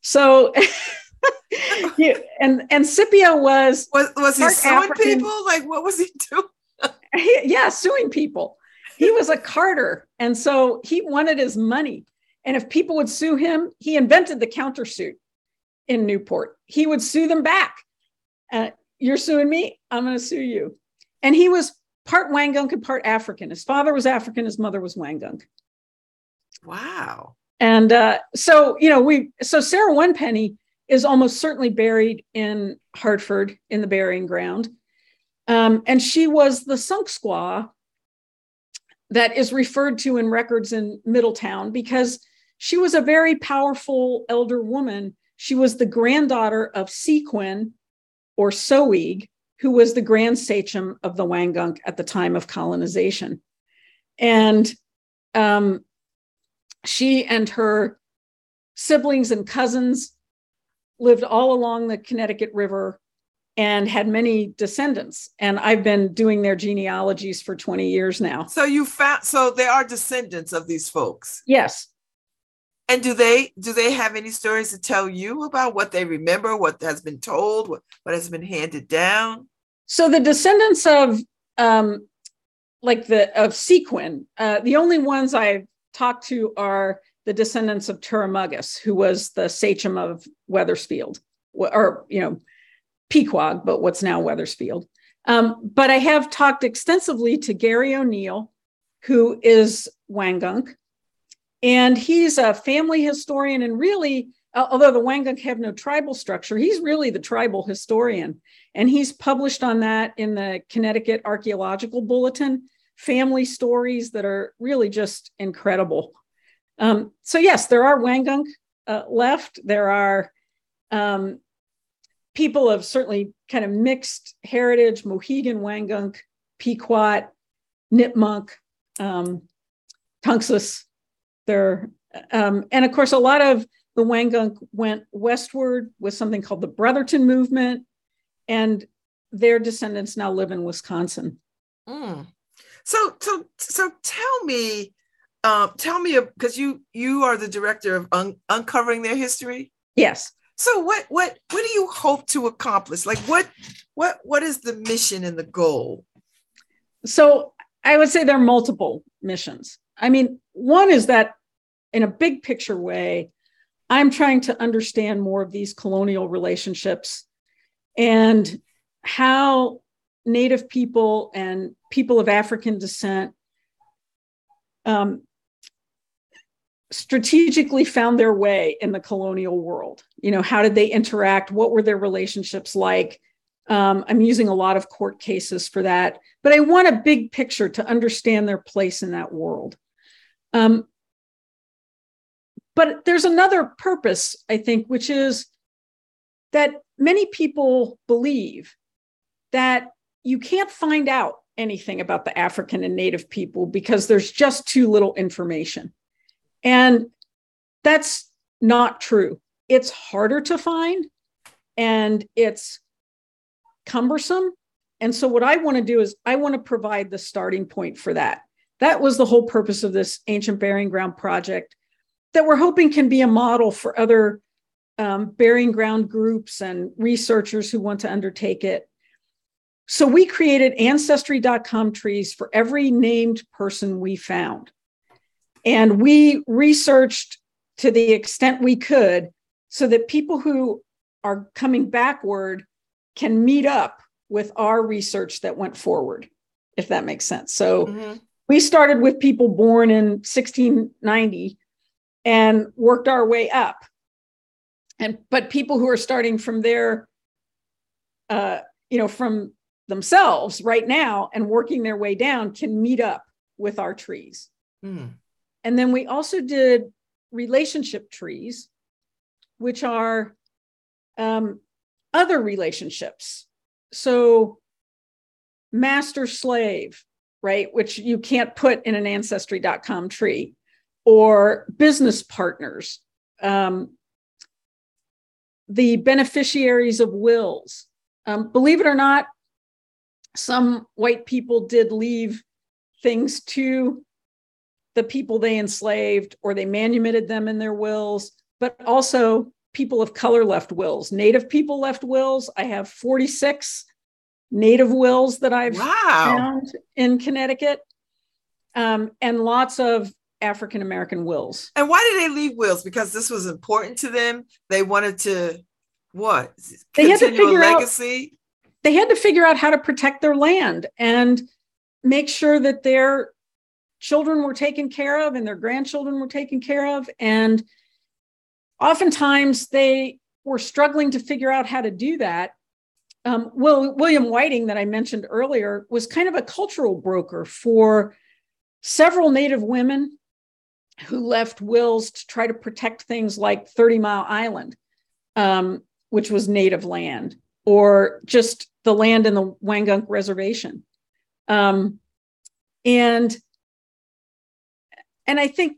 So, (laughs) and and Scipio was Was was he suing African- people? Like what was he doing? yeah, suing people. He was a carter. And so he wanted his money. And if people would sue him, he invented the countersuit in Newport. He would sue them back. Uh, You're suing me, I'm going to sue you. And he was part Wangunk and part African. His father was African, his mother was Wangunk. Wow. And uh, so, you know, we, so Sarah One Penny is almost certainly buried in Hartford in the burying ground. Um, and she was the sunk squaw that is referred to in records in Middletown because she was a very powerful elder woman. She was the granddaughter of Sequin or Sowheag, who was the grand sachem of the Wangunk at the time of colonization. And um, she and her siblings and cousins lived all along the Connecticut River and had many descendants. And I've been doing their genealogies for 20 years now. So you found so they are descendants of these folks. Yes. And do they do they have any stories to tell you about what they remember, what has been told, what, what has been handed down? So the descendants of um, like the of Sequin, uh, the only ones I've talked to are the descendants of Turramuggus, who was the sachem of Wethersfield, or you know, Pyquag, but what's now Wethersfield. Um, but I have talked extensively to Gary O'Neill, who is Wangunk, and he's a family historian and really, al- although the Wangunk have no tribal structure, he's really the tribal historian. And he's published on that in the Connecticut Archaeological Bulletin, family stories that are really just incredible. Um, so, yes, there are Wangunk uh, left. There are um, people of certainly kind of mixed heritage Mohegan, Wangunk, Pequot, Nipmuc, um, Tunxis. There, um, and of course, a lot of the Wangunk went westward with something called the Brothertown Movement, and their descendants now live in Wisconsin. Mm. So so so tell me, um, tell me because you you are the director of un- uncovering their history. Yes. So what what what do you hope to accomplish? Like what what what is the mission and the goal? So I would say there are multiple missions. I mean, one is that in a big picture way, I'm trying to understand more of these colonial relationships and how Native people and people of African descent um, strategically found their way in the colonial world. You know, how did they interact? What were their relationships like? Um, I'm using a lot of court cases for that, but I want a big picture to understand their place in that world. Um, but there's another purpose, I think, which is that many people believe that you can't find out anything about the African and Native people because there's just too little information. And that's not true. It's harder to find and it's cumbersome. And so, what I want to do is, I want to provide the starting point for that. That was the whole purpose of this ancient burying ground project that we're hoping can be a model for other um, burying ground groups and researchers who want to undertake it. So we created ancestry.com trees for every named person we found. And we researched to the extent we could so that people who are coming backward can meet up with our research that went forward, if that makes sense. So Mhm. we started with people born in 1690 and worked our way up and but people who are starting from there uh you know from themselves right now and working their way down can meet up with our trees Mm. And then we also did relationship trees which are um, other relationships so master slave right? Which you can't put in an ancestry.com tree, or business partners, um, the beneficiaries of wills. Um, believe it or not, some white people did leave things to the people they enslaved or they manumitted them in their wills, but also people of color left wills. Native people left wills. I have 46 native wills that I've Wow. found in Connecticut, um, and lots of African American wills. And why did they leave wills? Because this was important to them. They wanted to what? They had to figure out- They had to figure out how to protect their land and make sure that their children were taken care of and their grandchildren were taken care of. And oftentimes they were struggling to figure out how to do that. Um, Will, William Whiting, that I mentioned earlier, was kind of a cultural broker for several Native women who left wills to try to protect things like 30 Mile Island, um, which was Native land, or just the land in the Wangunk Reservation. Um, and and I think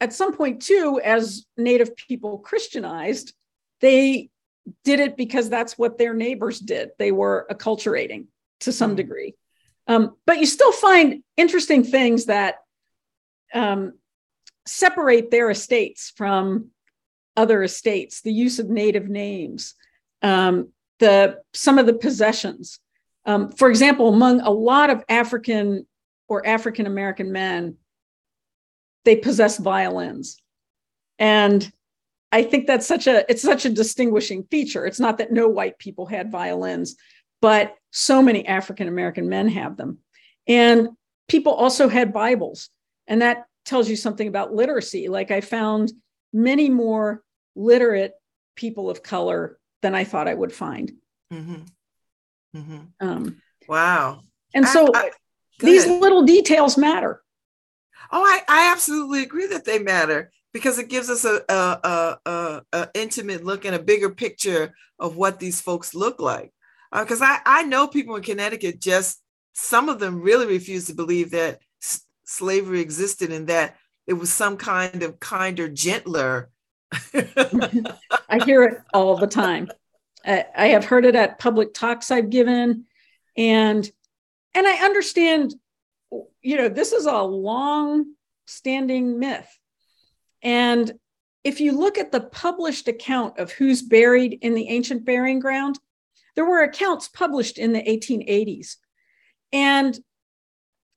at some point too, as Native people Christianized, they did it because that's what their neighbors did. They were acculturating to some degree. Um, but you still find interesting things that um, separate their estates from other estates. The use of native names, um, the some of the possessions. Um, for example, among a lot of African or African American men, they possess violins, and I think that's such a it's such a distinguishing feature. It's not that no white people had violins, but so many African American men have them. And people also had Bibles. And that tells you something about literacy. Like I found many more literate people of color than I thought I would find. Mhm. Mhm. Um, Wow. and so I- go these ahead. little details matter. Oh, I, I absolutely agree that they matter because it gives us a, a, a, a, intimate look and a bigger picture of what these folks look like. Uh, because I, I know people in Connecticut just, some of them really refuse to believe that s- slavery existed and that it was some kind of kinder, gentler. (laughs) I hear it all the time. I, I have heard it at public talks I've given, and and I understand. You know, this is a long-standing myth, and if you look at the published account of who's buried in the ancient burying ground, there were accounts published in the 1880s, and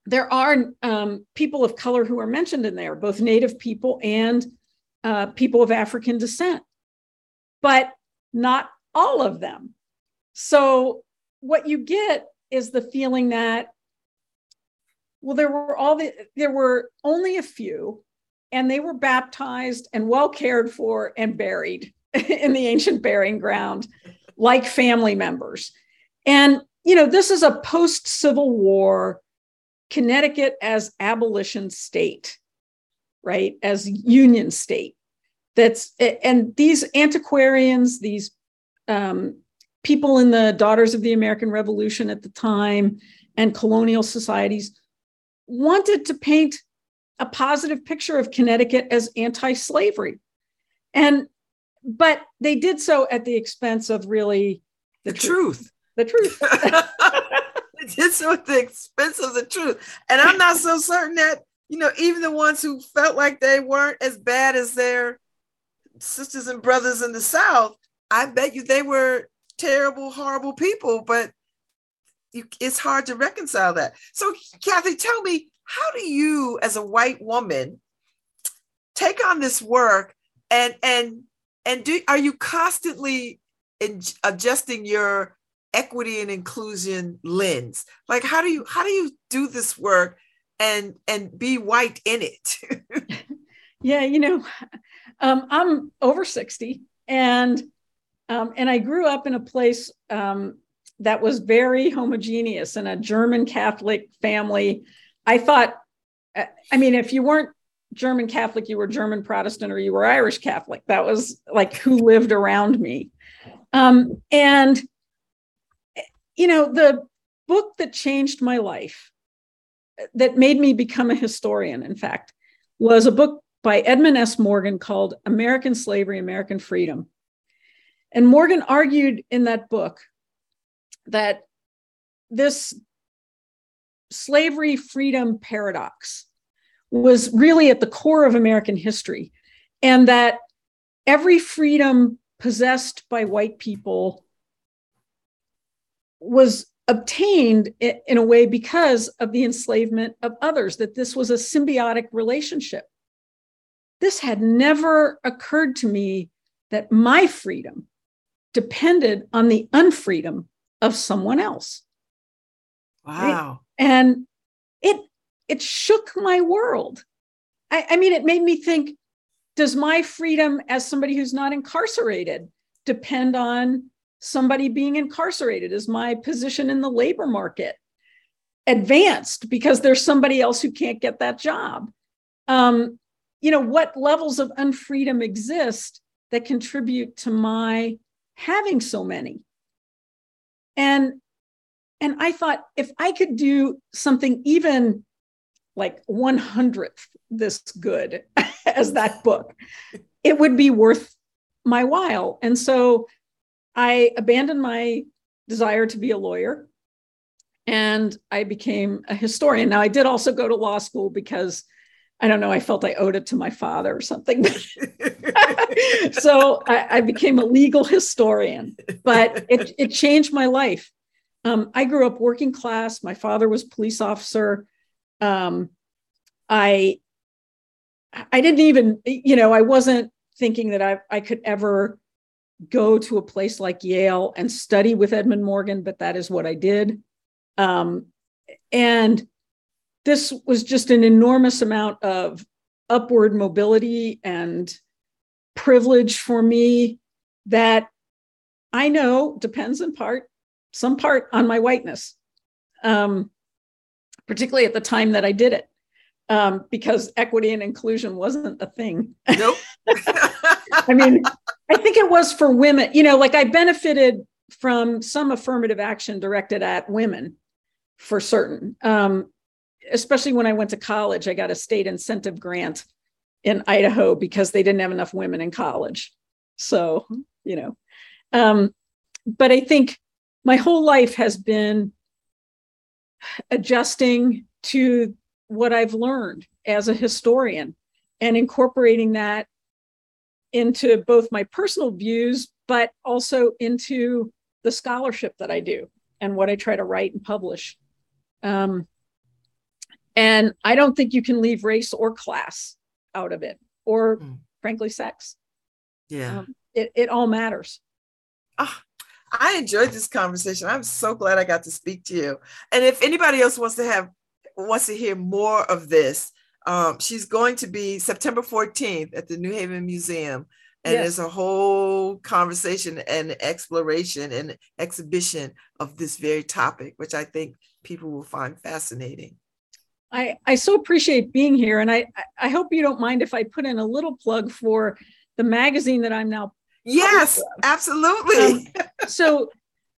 there are um, people of color who are mentioned in there, both Native people and uh, people of African descent, but not all of them. So what you get is the feeling that, well, there were all the there were only a few, and they were baptized and well cared for and buried (laughs) in the ancient burying ground, like family members. And you know, this is a post-Civil War Connecticut as abolition state, right? As union state. That's and these antiquarians, these um, people in the Daughters of the American Revolution at the time and colonial societies wanted to paint a positive picture of Connecticut as anti-slavery. And but they did so at the expense of really the truth. The truth. (laughs) It did so at the expense of the truth. And I'm not so certain that, you know, even the ones who felt like they weren't as bad as their sisters and brothers in the South, I bet you they were terrible, horrible people, but you, it's hard to reconcile that. So, Kathy, tell me, how do you, as a white woman, take on this work and and and do are you constantly in, adjusting your equity and inclusion lens like how do you how do you do this work and and be white in it (laughs) (laughs) yeah you know um, i'm over 60 and um, and i grew up in a place um, that was very homogeneous in a german catholic family i thought uh, i mean if you weren't german catholic you were german protestant or you were irish catholic that was like who lived around me um, and you know the book that changed my life, that made me become a historian, in fact, was a book by Edmund S. Morgan called American Slavery, American Freedom. And Morgan argued in that book that this slavery freedom paradox was really at the core of American history, and that every freedom possessed by white people was obtained in a way because of the enslavement of others, that this was a symbiotic relationship. This had never occurred to me that my freedom depended on the unfreedom of someone else. Wow. And it it shook my world. I, I mean, it made me think, does my freedom as somebody who's not incarcerated depend on somebody being incarcerated? Is my position in the labor market advanced because there's somebody else who can't get that job? Um, you know, what levels of unfreedom exist that contribute to my having so many? And and I thought if I could do something even like 100th this good (laughs) as that book, (laughs) it would be worth my while. And so I abandoned my desire to be a lawyer and I became a historian. Now, I did also go to law school because I don't know, I felt I owed it to my father or something. (laughs) (laughs) so I, I, became a legal historian, but it, it changed my life. Um, I grew up working class. My father was police officer. Um, I I didn't even, you know, I wasn't thinking that I, I could ever go to a place like Yale and study with Edmund Morgan, but that is what I did. Um, and this was just an enormous amount of upward mobility and privilege for me that I know depends in part, some part on my whiteness, um, particularly at the time that I did it um, because equity and inclusion wasn't a thing. Nope. (laughs) I mean, I think it was for women. You know, like I benefited from some affirmative action directed at women for certain. Um, especially when I went to college, I got a state incentive grant in Idaho because they didn't have enough women in college. So, you know, um, but I think my whole life has been adjusting to what I've learned as a historian and incorporating that into both my personal views, but also into the scholarship that I do and what I try to write and publish. Um, and I don't think you can leave race or class out of it, or mm. frankly, sex. Yeah. Um, it, it all matters. Oh, I enjoyed this conversation. I'm so glad I got to speak to you. And if anybody else wants to have wants to hear more of this, um, she's going to be September 14th at the New Haven Museum. And yes. there's a whole conversation and exploration and exhibition of this very topic, which I think people will find fascinating. I, I so appreciate being here. And I, I hope you don't mind if I put in a little plug for the magazine that I'm now. Yes, absolutely. Um, (laughs) so,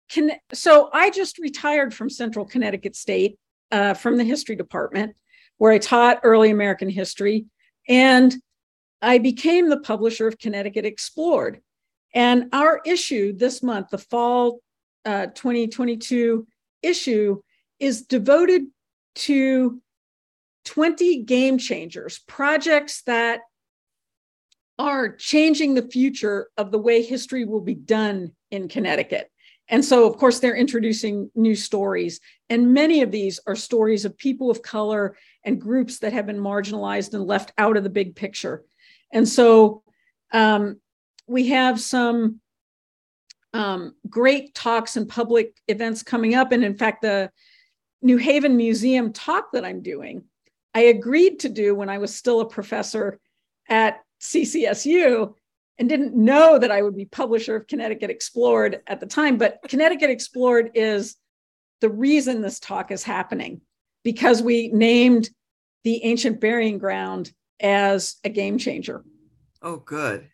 can, so I just retired from Central Connecticut State uh, from the history department, where I taught early American history. And I became the publisher of Connecticut Explored. And our issue this month, the fall uh, 2022 issue, is devoted to 20 game changers, projects that are changing the future of the way history will be done in Connecticut. And so, of course, they're introducing new stories. And many of these are stories of people of color and groups that have been marginalized and left out of the big picture. And so um, we have some um, great talks and public events coming up. And in fact, the New Haven Museum talk that I'm doing, I agreed to do when I was still a professor at CCSU and didn't know that I would be publisher of Connecticut Explored at the time. But Connecticut Explored is the reason this talk is happening because we named the ancient burying ground as a game changer. Oh, good.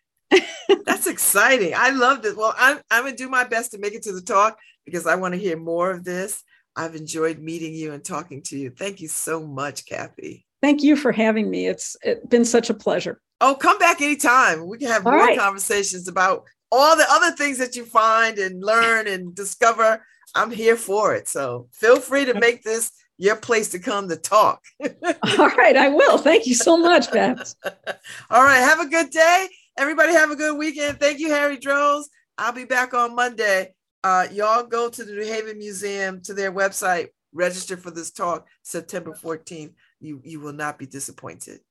That's exciting. I love this. Well, I'm, I'm going to do my best to make it to the talk because I want to hear more of this. I've enjoyed meeting you and talking to you. Thank you so much, Kathy. Thank you for having me. It's, it's been such a pleasure. Oh, come back anytime. We can have All more right. conversations about all the other things that you find and learn and discover. I'm here for it. So feel free to make this your place to come to talk. (laughs) All right, I will. Thank you so much, Babz. (laughs) All right. Have a good day. Everybody have a good weekend. Thank you, Harry Droz. I'll be back on Monday. Uh, y'all go to the New Haven Museum to their website, register for this talk September 14th. You, you will not be disappointed.